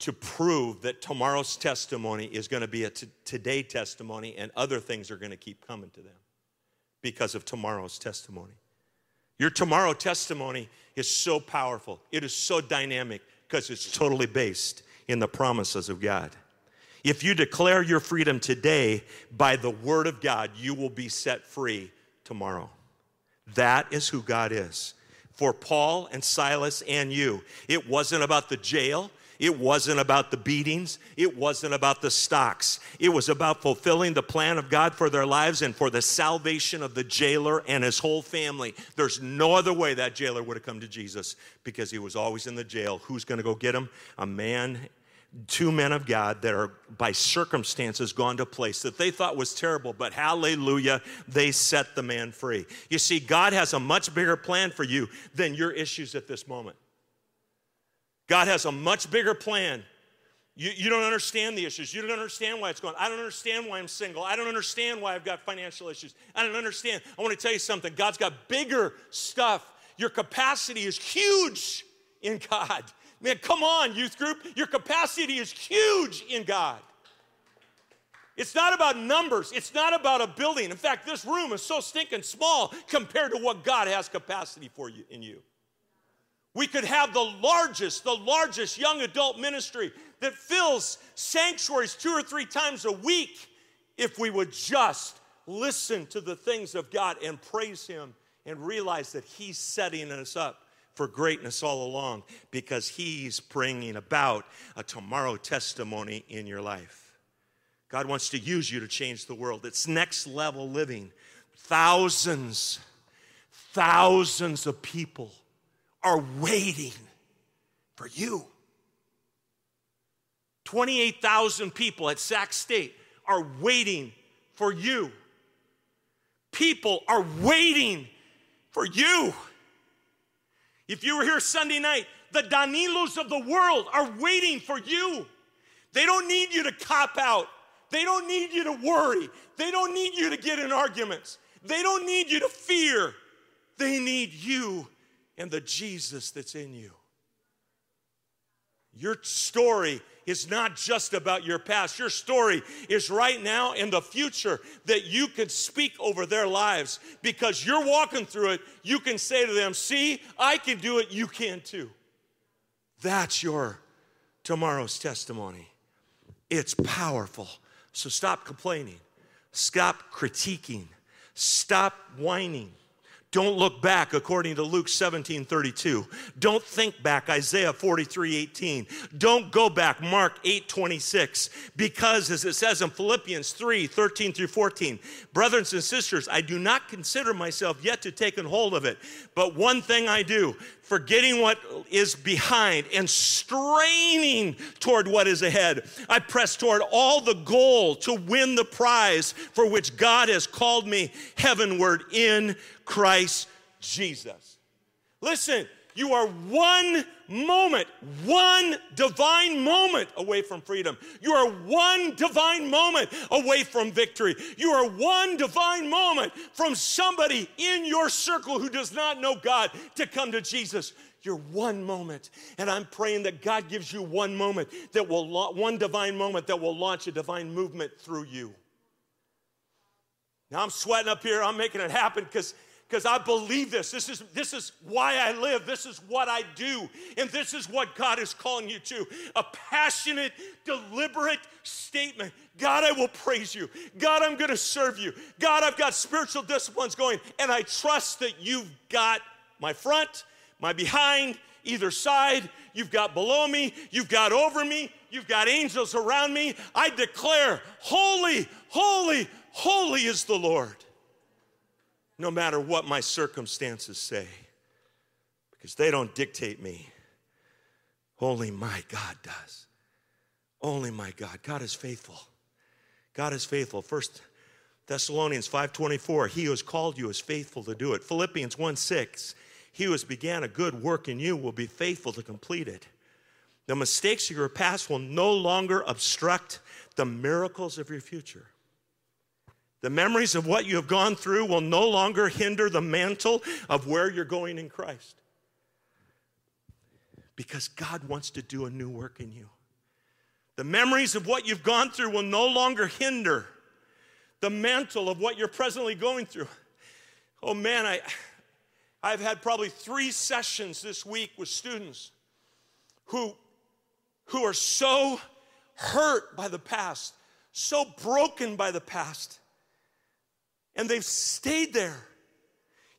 to prove that tomorrow's testimony is going to be a t- today testimony and other things are going to keep coming to them because of tomorrow's testimony. Your tomorrow testimony is so powerful, it is so dynamic because it's totally based in the promises of God. If you declare your freedom today by the word of God, you will be set free tomorrow. That is who God is. For Paul and Silas and you, it wasn't about the jail. It wasn't about the beatings. It wasn't about the stocks. It was about fulfilling the plan of God for their lives and for the salvation of the jailer and his whole family. There's no other way that jailer would have come to Jesus because he was always in the jail. Who's going to go get him? A man two men of God that are by circumstances gone to place that they thought was terrible, but hallelujah, they set the man free. You see, God has a much bigger plan for you than your issues at this moment. God has a much bigger plan. You, you don't understand the issues. You don't understand why it's going. I don't understand why I'm single. I don't understand why I've got financial issues. I don't understand. I want to tell you something. God's got bigger stuff. Your capacity is huge in God. Man, come on, youth group. Your capacity is huge in God. It's not about numbers. It's not about a building. In fact, this room is so stinking small compared to what God has capacity for you in you. We could have the largest, the largest young adult ministry that fills sanctuaries two or three times a week if we would just listen to the things of God and praise Him and realize that He's setting us up for greatness all along because He's bringing about a tomorrow testimony in your life. God wants to use you to change the world. It's next level living. Thousands, thousands of people are waiting for you. 28,000 people at Sac State are waiting for you. People are waiting for you. If you were here Sunday night, the Danilos of the world are waiting for you. They don't need you to cop out. They don't need you to worry. They don't need you to get in arguments. They don't need you to fear. They need you and the Jesus that's in you. Your story is not just about your past. Your story is right now in the future that you can speak over their lives because you're walking through it. You can say to them, See, I can do it, you can too. That's your tomorrow's testimony. It's powerful. So stop complaining, stop critiquing, stop whining. Don't look back, according to Luke 17 32. Don't think back, Isaiah 43 18. Don't go back, Mark 8 26. Because, as it says in Philippians 3 13 through 14, brothers and sisters, I do not consider myself yet to take hold of it. But one thing I do, forgetting what is behind and straining toward what is ahead. I press toward all the goal to win the prize for which God has called me heavenward in Christ Jesus. Listen, you are one moment, one divine moment away from freedom. You are one divine moment away from victory. You are one divine moment from somebody in your circle who does not know God to come to Jesus. You're one moment. And I'm praying that God gives you one moment that will, one divine moment that will launch a divine movement through you. Now I'm sweating up here. I'm making it happen because because I believe this. This is, this is why I live. This is what I do. And this is what God is calling you to a passionate, deliberate statement God, I will praise you. God, I'm going to serve you. God, I've got spiritual disciplines going, and I trust that you've got my front, my behind, either side. You've got below me, you've got over me, You've got angels around me. I declare, Holy, holy, holy is the Lord. No matter what my circumstances say, because they don't dictate me. Only my God does. Only my God. God is faithful. God is faithful. First Thessalonians 5:24, he who has called you is faithful to do it. Philippians 1:6, he who has began a good work in you will be faithful to complete it. The mistakes of your past will no longer obstruct the miracles of your future. The memories of what you have gone through will no longer hinder the mantle of where you're going in Christ. Because God wants to do a new work in you. The memories of what you've gone through will no longer hinder the mantle of what you're presently going through. Oh man, I, I've had probably three sessions this week with students who, who are so hurt by the past, so broken by the past, and they've stayed there.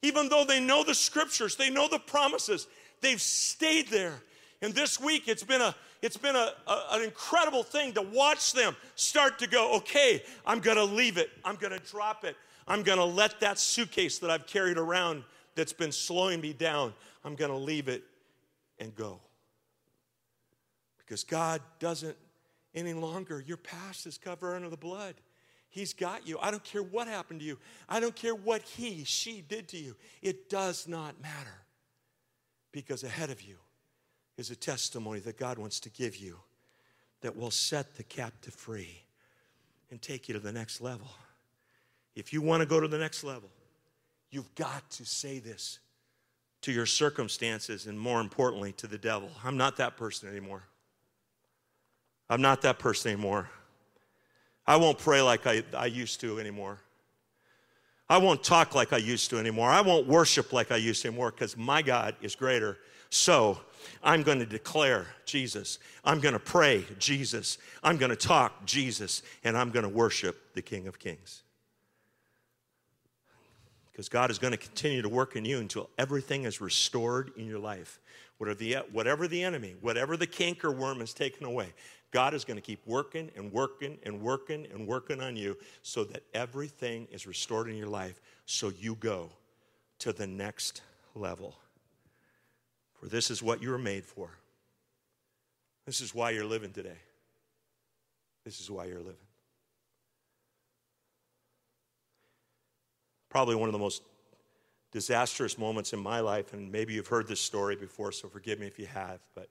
Even though they know the scriptures, they know the promises, they've stayed there. And this week, it's been a it's been a, a, an incredible thing to watch them start to go, okay, I'm gonna leave it, I'm gonna drop it, I'm gonna let that suitcase that I've carried around that's been slowing me down, I'm gonna leave it and go. Because God doesn't any longer, your past is covered under the blood. He's got you. I don't care what happened to you. I don't care what he, she did to you. It does not matter. Because ahead of you is a testimony that God wants to give you that will set the captive free and take you to the next level. If you want to go to the next level, you've got to say this to your circumstances and more importantly to the devil. I'm not that person anymore. I'm not that person anymore. I won't pray like I, I used to anymore. I won't talk like I used to anymore. I won't worship like I used to anymore because my God is greater. So I'm going to declare Jesus. I'm going to pray Jesus. I'm going to talk Jesus. And I'm going to worship the King of Kings. Because God is going to continue to work in you until everything is restored in your life. Whatever the, whatever the enemy, whatever the canker worm has taken away, God is going to keep working and working and working and working on you so that everything is restored in your life so you go to the next level. For this is what you were made for. This is why you're living today. This is why you're living. Probably one of the most disastrous moments in my life, and maybe you've heard this story before, so forgive me if you have, but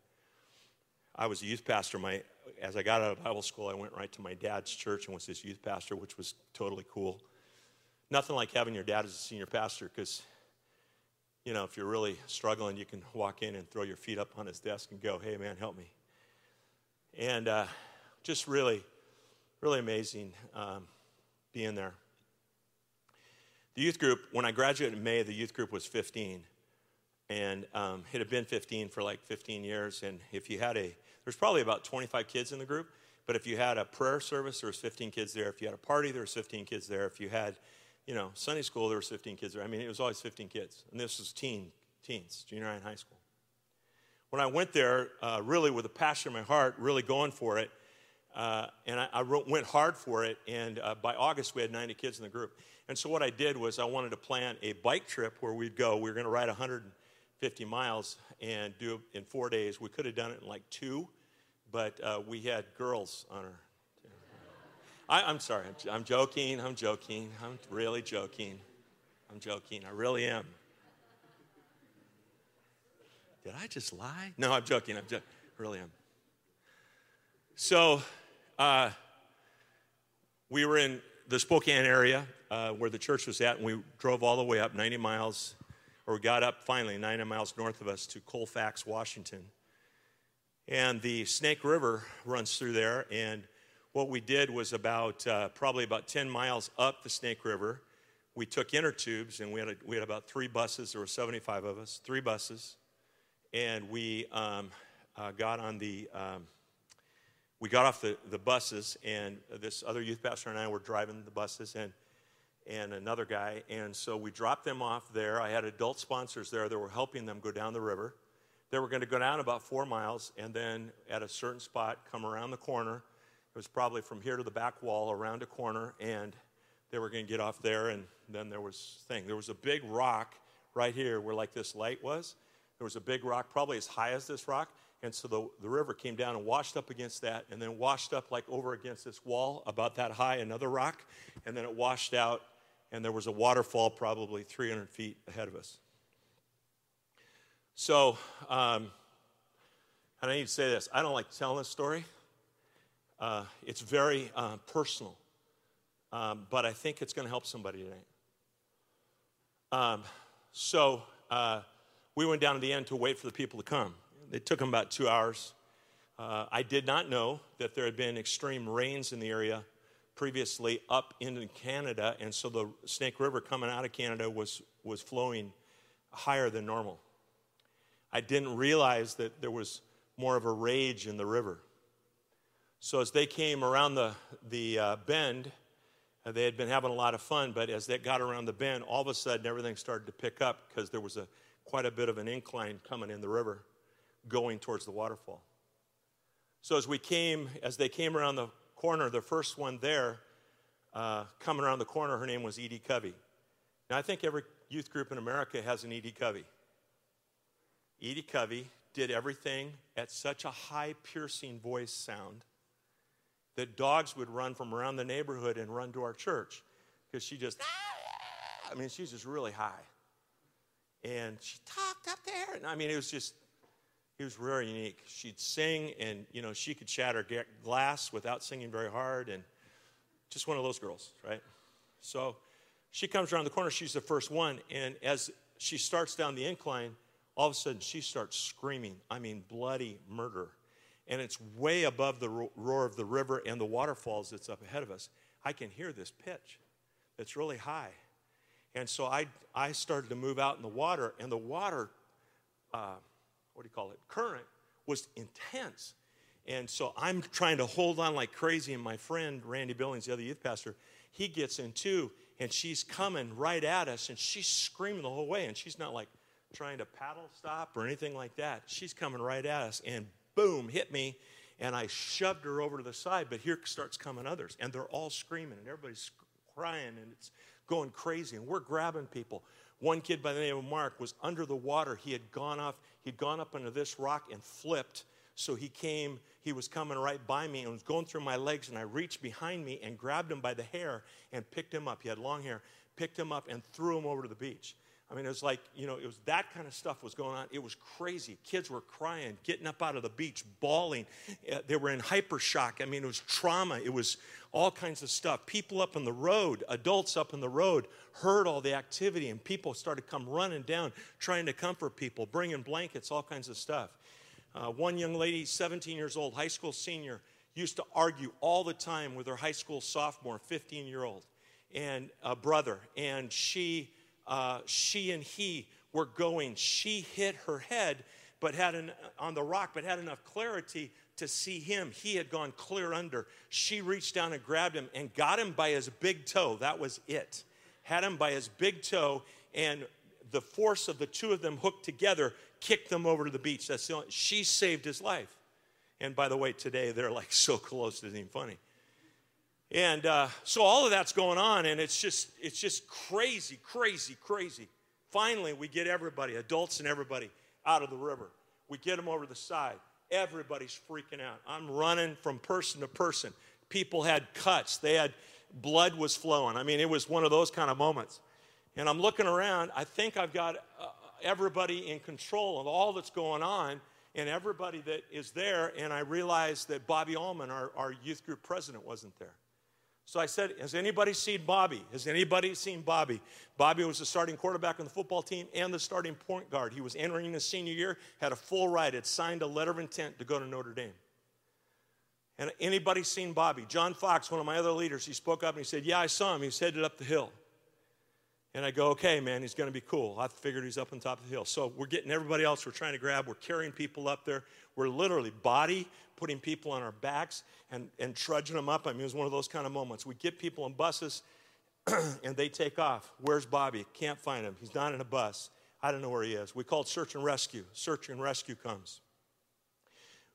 I was a youth pastor. My, as I got out of Bible school, I went right to my dad's church and was his youth pastor, which was totally cool. Nothing like having your dad as a senior pastor because you know, if you're really struggling, you can walk in and throw your feet up on his desk and go, hey, man, help me. And uh, just really, really amazing um, being there. The youth group, when I graduated in May, the youth group was 15. And um, it had been 15 for like 15 years. And if you had a, there's probably about 25 kids in the group. But if you had a prayer service, there was 15 kids there. If you had a party, there was 15 kids there. If you had you know, Sunday school, there was 15 kids there. I mean, it was always 15 kids. And this was teen, teens, junior high and high school. When I went there, uh, really with a passion in my heart, really going for it, uh, and I, I went hard for it. And uh, by August, we had 90 kids in the group. And so what I did was I wanted to plan a bike trip where we'd go. We were going to ride 150 miles and do it in four days. We could have done it in like two, but uh, we had girls on our I, am sorry. I'm, I'm joking. I'm joking. I'm really joking. I'm joking. I really am. Did I just lie? No, I'm joking. I'm joking. really am. So, uh, we were in the Spokane area uh, where the church was at, and we drove all the way up 90 miles, or got up finally 90 miles north of us to Colfax, Washington. And the Snake River runs through there, and what we did was about uh, probably about 10 miles up the Snake River. We took inner tubes, and we had, a, we had about three buses. There were 75 of us, three buses. And we um, uh, got on the, um, we got off the, the buses, and this other youth pastor and I were driving the buses, and, and another guy. And so we dropped them off there. I had adult sponsors there that were helping them go down the river. they were going to go down about four miles and then at a certain spot come around the corner. It was probably from here to the back wall around a corner, and they were going to get off there. And then there was thing. There was a big rock right here where like this light was. There was a big rock, probably as high as this rock. And so the, the river came down and washed up against that, and then washed up like over against this wall about that high, another rock, and then it washed out, and there was a waterfall probably 300 feet ahead of us. So, um, and I need to say this I don't like telling this story. Uh, it's very uh, personal, um, but I think it's going to help somebody today. Um, so, uh, we went down to the end to wait for the people to come. It took them about two hours. Uh, I did not know that there had been extreme rains in the area previously up into Canada, and so the Snake River coming out of Canada was, was flowing higher than normal. I didn't realize that there was more of a rage in the river. So as they came around the, the uh, bend, uh, they had been having a lot of fun, but as they got around the bend, all of a sudden everything started to pick up because there was a, quite a bit of an incline coming in the river going towards the waterfall. So as we came, as they came around the corner, the first one there, uh, coming around the corner, her name was Edie Covey. Now I think every youth group in America has an Edie Covey. Edie Covey did everything at such a high, piercing voice sound that dogs would run from around the neighborhood and run to our church because she just, I mean, she's just really high. And she talked up there. And I mean, it was just, it was very unique. She'd sing and, you know, she could shatter glass without singing very hard and just one of those girls, right? So she comes around the corner. She's the first one. And as she starts down the incline, all of a sudden she starts screaming. I mean, bloody murder. And it's way above the roar of the river and the waterfalls that's up ahead of us. I can hear this pitch that's really high. And so I, I started to move out in the water, and the water, uh, what do you call it, current was intense. And so I'm trying to hold on like crazy, and my friend Randy Billings, the other youth pastor, he gets in too, and she's coming right at us, and she's screaming the whole way, and she's not like, trying to paddle stop or anything like that. She's coming right at us and boom, hit me. And I shoved her over to the side, but here starts coming others. And they're all screaming and everybody's crying and it's going crazy. And we're grabbing people. One kid by the name of Mark was under the water. He had gone off, he'd gone up under this rock and flipped. So he came, he was coming right by me and was going through my legs. And I reached behind me and grabbed him by the hair and picked him up. He had long hair, picked him up and threw him over to the beach. I mean, it was like, you know, it was that kind of stuff was going on. It was crazy. Kids were crying, getting up out of the beach, bawling. Uh, they were in hyper shock. I mean, it was trauma. It was all kinds of stuff. People up on the road, adults up on the road, heard all the activity, and people started come running down, trying to comfort people, bringing blankets, all kinds of stuff. Uh, one young lady, 17 years old, high school senior, used to argue all the time with her high school sophomore, 15 year old, and a brother, and she uh, she and he were going. She hit her head, but had an, on the rock, but had enough clarity to see him. He had gone clear under. She reached down and grabbed him and got him by his big toe. That was it. Had him by his big toe, and the force of the two of them hooked together kicked them over to the beach. That's the only, she saved his life. And by the way, today they're like so close, it's even funny. And uh, so all of that's going on, and it's just it's just crazy, crazy, crazy. Finally, we get everybody, adults and everybody, out of the river. We get them over the side. Everybody's freaking out. I'm running from person to person. People had cuts. They had blood was flowing. I mean, it was one of those kind of moments. And I'm looking around. I think I've got uh, everybody in control of all that's going on and everybody that is there. And I realized that Bobby Allman, our, our youth group president, wasn't there. So I said, Has anybody seen Bobby? Has anybody seen Bobby? Bobby was the starting quarterback on the football team and the starting point guard. He was entering his senior year, had a full ride, had signed a letter of intent to go to Notre Dame. And anybody seen Bobby? John Fox, one of my other leaders, he spoke up and he said, Yeah, I saw him. He's headed up the hill. And I go, okay, man, he's going to be cool. I figured he's up on top of the hill. So we're getting everybody else we're trying to grab. We're carrying people up there. We're literally body putting people on our backs and, and trudging them up. I mean, it was one of those kind of moments. We get people in buses and they take off. Where's Bobby? Can't find him. He's not in a bus. I don't know where he is. We called search and rescue. Search and rescue comes.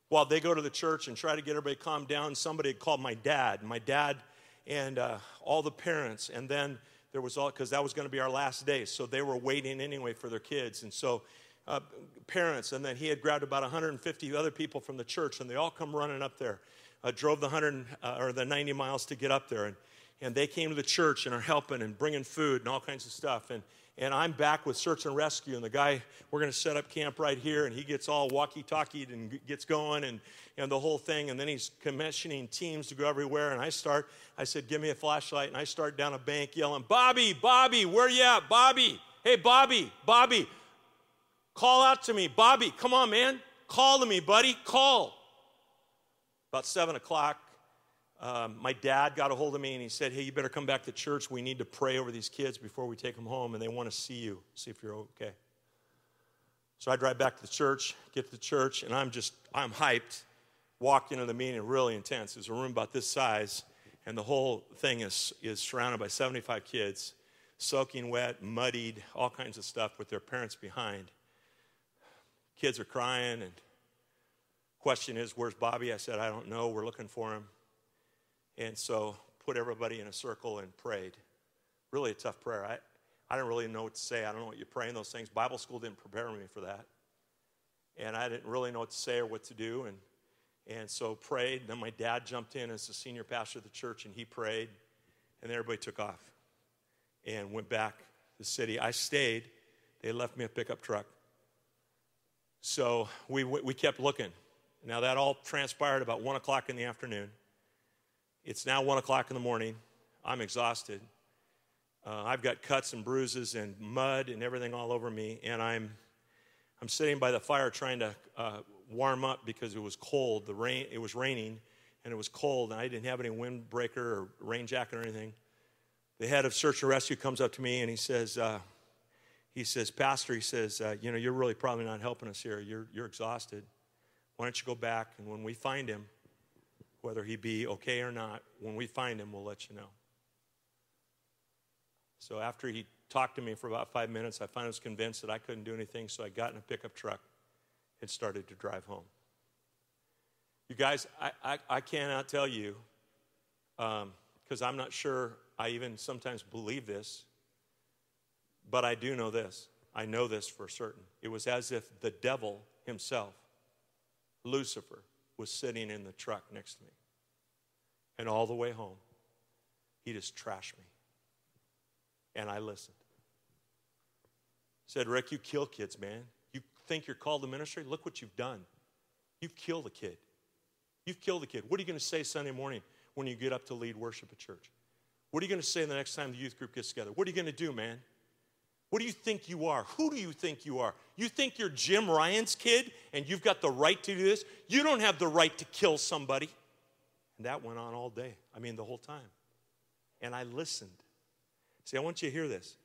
While they go to the church and try to get everybody calmed down, somebody called my dad. My dad and uh, all the parents, and then there was all because that was going to be our last day, so they were waiting anyway for their kids, and so uh, parents, and then he had grabbed about 150 other people from the church, and they all come running up there. Uh, drove the 100 uh, or the 90 miles to get up there, and and they came to the church and are helping and bringing food and all kinds of stuff. And, and I'm back with search and rescue, and the guy, we're going to set up camp right here, and he gets all walkie talkied and gets going and, and the whole thing. And then he's commissioning teams to go everywhere. And I start, I said, Give me a flashlight. And I start down a bank yelling, Bobby, Bobby, where you at? Bobby, hey, Bobby, Bobby, call out to me. Bobby, come on, man. Call to me, buddy. Call. About seven o'clock, um, my dad got a hold of me and he said, Hey, you better come back to church. We need to pray over these kids before we take them home, and they want to see you, see if you're okay. So I drive back to the church, get to the church, and I'm just, I'm hyped. Walk into the meeting, really intense. There's a room about this size, and the whole thing is, is surrounded by 75 kids, soaking wet, muddied, all kinds of stuff with their parents behind. Kids are crying, and question is, Where's Bobby? I said, I don't know. We're looking for him. And so put everybody in a circle and prayed. Really a tough prayer. I, I didn't really know what to say. I don't know what you pray in those things. Bible school didn't prepare me for that. And I didn't really know what to say or what to do. And, and so prayed. And then my dad jumped in as the senior pastor of the church and he prayed. And then everybody took off and went back to the city. I stayed. They left me a pickup truck. So we, we kept looking. Now, that all transpired about 1 o'clock in the afternoon. It's now one o'clock in the morning. I'm exhausted. Uh, I've got cuts and bruises and mud and everything all over me, and I'm, I'm sitting by the fire trying to uh, warm up because it was cold. The rain, it was raining, and it was cold, and I didn't have any windbreaker or rain jacket or anything. The head of search and rescue comes up to me and he says, uh, he says, Pastor, he says, uh, you know, you're really probably not helping us here. You're, you're exhausted. Why don't you go back and when we find him, whether he be okay or not. When we find him, we'll let you know. So after he talked to me for about five minutes, I finally was convinced that I couldn't do anything, so I got in a pickup truck and started to drive home. You guys, I, I, I cannot tell you, because um, I'm not sure I even sometimes believe this, but I do know this. I know this for certain. It was as if the devil himself, Lucifer, was sitting in the truck next to me. And all the way home, he just trashed me. And I listened. Said, Rick, you kill kids, man. You think you're called to ministry? Look what you've done. You've killed a kid. You've killed a kid. What are you going to say Sunday morning when you get up to lead worship at church? What are you going to say the next time the youth group gets together? What are you going to do, man? What do you think you are? Who do you think you are? You think you're Jim Ryan's kid and you've got the right to do this? You don't have the right to kill somebody. And that went on all day. I mean, the whole time. And I listened. See, I want you to hear this.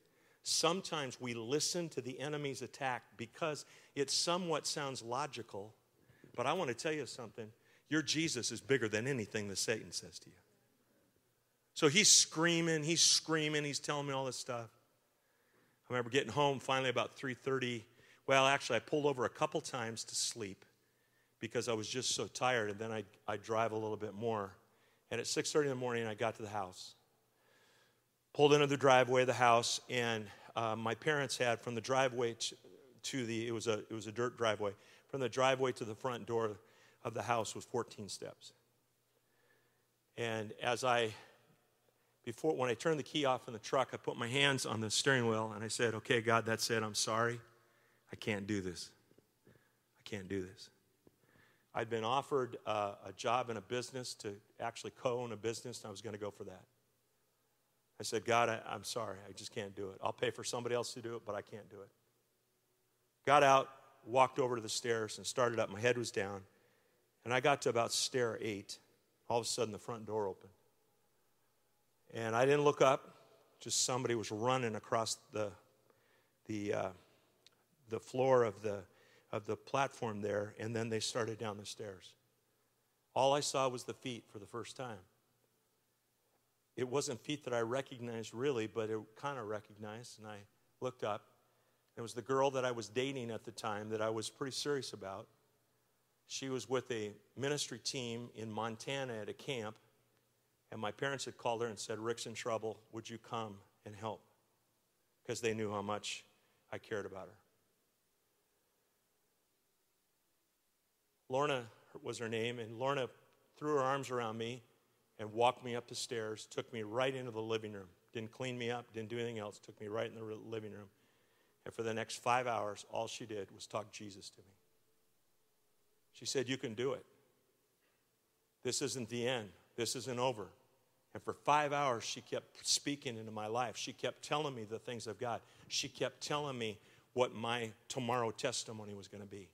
Sometimes we listen to the enemy's attack because it somewhat sounds logical, but I want to tell you something. Your Jesus is bigger than anything that Satan says to you. So he's screaming, he's screaming, he's telling me all this stuff. I remember getting home finally about 3:30. Well, actually, I pulled over a couple times to sleep because I was just so tired, and then I I drive a little bit more. And at 6:30 in the morning, I got to the house. Pulled into the driveway of the house, and uh, my parents had from the driveway to, to the it was a it was a dirt driveway from the driveway to the front door of the house was 14 steps. And as I before when I turned the key off in the truck, I put my hands on the steering wheel and I said, "Okay, God, that's it. I'm sorry. I can't do this. I can't do this." I'd been offered uh, a job in a business to actually co-own a business, and I was going to go for that. I said, "God, I, I'm sorry. I just can't do it. I'll pay for somebody else to do it, but I can't do it." Got out, walked over to the stairs, and started up. My head was down, and I got to about stair eight. All of a sudden, the front door opened. And I didn't look up, just somebody was running across the, the, uh, the floor of the, of the platform there, and then they started down the stairs. All I saw was the feet for the first time. It wasn't feet that I recognized really, but it kind of recognized, and I looked up, It was the girl that I was dating at the time that I was pretty serious about. She was with a ministry team in Montana at a camp, and my parents had called her and said, Rick's in trouble. Would you come and help? Because they knew how much I cared about her. Lorna was her name, and Lorna threw her arms around me and walked me up the stairs, took me right into the living room. Didn't clean me up, didn't do anything else, took me right in the living room. And for the next five hours, all she did was talk Jesus to me. She said, You can do it. This isn't the end, this isn't over. And for five hours, she kept speaking into my life. She kept telling me the things of God. She kept telling me what my tomorrow testimony was going to be.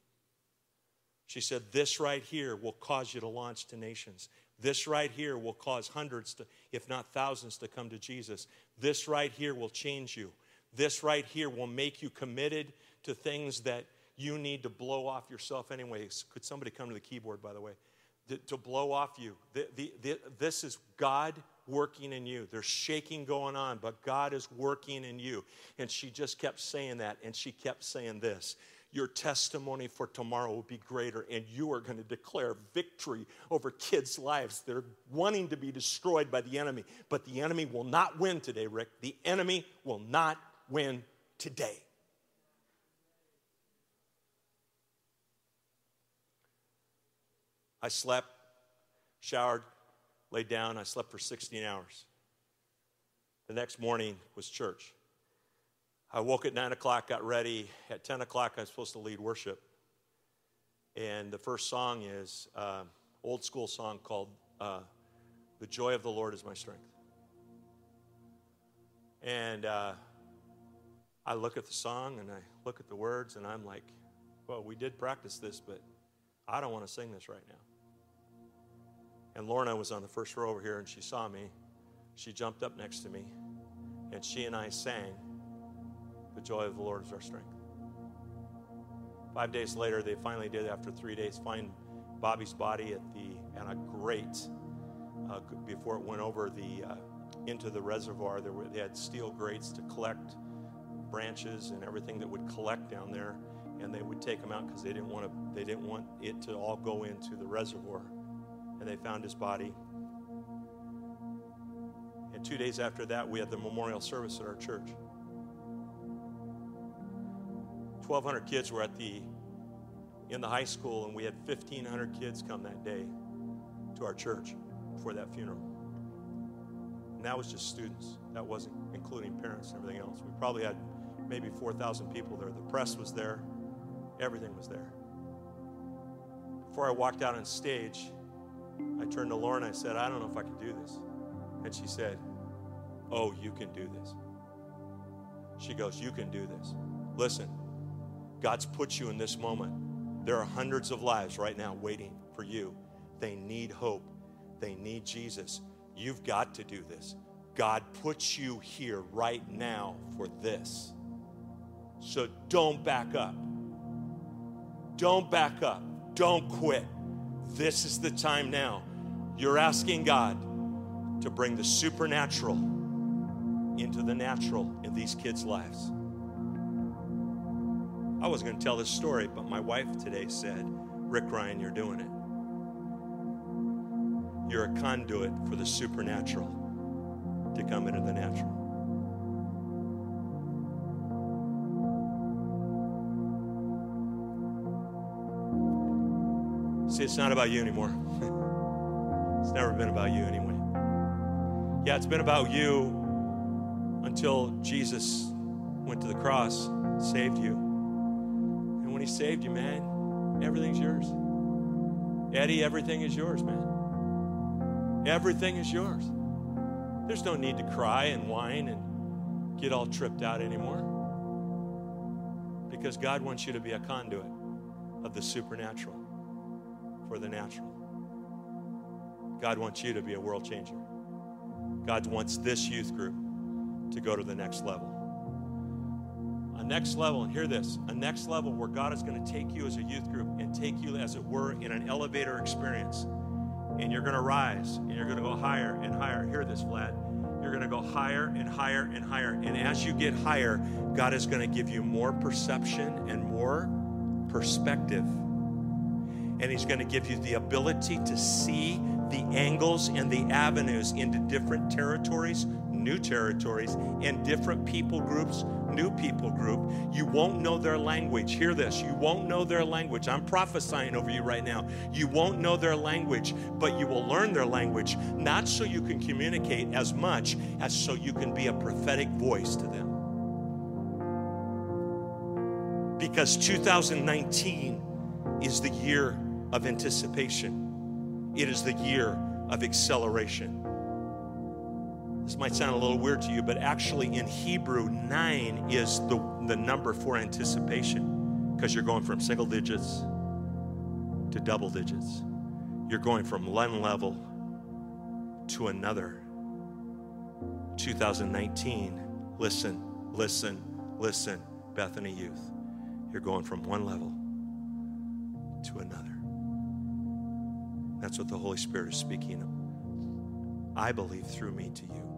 She said, This right here will cause you to launch to nations. This right here will cause hundreds, to, if not thousands, to come to Jesus. This right here will change you. This right here will make you committed to things that you need to blow off yourself anyways. Could somebody come to the keyboard, by the way? To blow off you. The, the, the, this is God working in you. There's shaking going on, but God is working in you. And she just kept saying that, and she kept saying this your testimony for tomorrow will be greater, and you are going to declare victory over kids' lives that are wanting to be destroyed by the enemy. But the enemy will not win today, Rick. The enemy will not win today. I slept, showered, laid down. I slept for 16 hours. The next morning was church. I woke at 9 o'clock, got ready. At 10 o'clock, I was supposed to lead worship. And the first song is uh, old school song called uh, "The Joy of the Lord Is My Strength." And uh, I look at the song and I look at the words and I'm like, "Well, we did practice this, but I don't want to sing this right now." And Lorna was on the first row over here and she saw me. She jumped up next to me and she and I sang. The joy of the Lord is our strength. Five days later, they finally did, after three days, find Bobby's body at the at a grate uh, before it went over the uh, into the reservoir. There were, they had steel grates to collect branches and everything that would collect down there, and they would take them out because they didn't want to. They didn't want it to all go into the reservoir. And they found his body. And two days after that, we had the memorial service at our church. 1,200 kids were at the in the high school, and we had 1,500 kids come that day to our church for that funeral. And that was just students. That wasn't including parents and everything else. We probably had maybe 4,000 people there. The press was there. Everything was there. Before I walked out on stage, I turned to Lauren. I said, I don't know if I can do this. And she said, Oh, you can do this. She goes, You can do this. Listen, God's put you in this moment. There are hundreds of lives right now waiting for you. They need hope, they need Jesus. You've got to do this. God puts you here right now for this. So don't back up. Don't back up. Don't quit. This is the time now. You're asking God to bring the supernatural into the natural in these kids' lives. I wasn't going to tell this story, but my wife today said, Rick Ryan, you're doing it. You're a conduit for the supernatural to come into the natural. See, it's not about you anymore. it's never been about you anyway. Yeah, it's been about you until Jesus went to the cross, saved you And when He saved you, man, everything's yours. Eddie, everything is yours, man. Everything is yours. There's no need to cry and whine and get all tripped out anymore. Because God wants you to be a conduit of the supernatural for the natural. God wants you to be a world changer. God wants this youth group to go to the next level a next level, and hear this a next level where God is going to take you as a youth group and take you, as it were, in an elevator experience. And you're going to rise and you're going to go higher and higher. Hear this, Vlad. You're going to go higher and higher and higher. And as you get higher, God is going to give you more perception and more perspective. And He's going to give you the ability to see the angles and the avenues into different territories, new territories, and different people groups, new people group. You won't know their language. Hear this you won't know their language. I'm prophesying over you right now. You won't know their language, but you will learn their language, not so you can communicate as much as so you can be a prophetic voice to them. Because 2019 is the year of anticipation. It is the year of acceleration. This might sound a little weird to you, but actually in Hebrew, nine is the, the number for anticipation because you're going from single digits to double digits. You're going from one level to another. 2019, listen, listen, listen, Bethany Youth. You're going from one level to another. That's what the Holy Spirit is speaking, I believe, through me to you.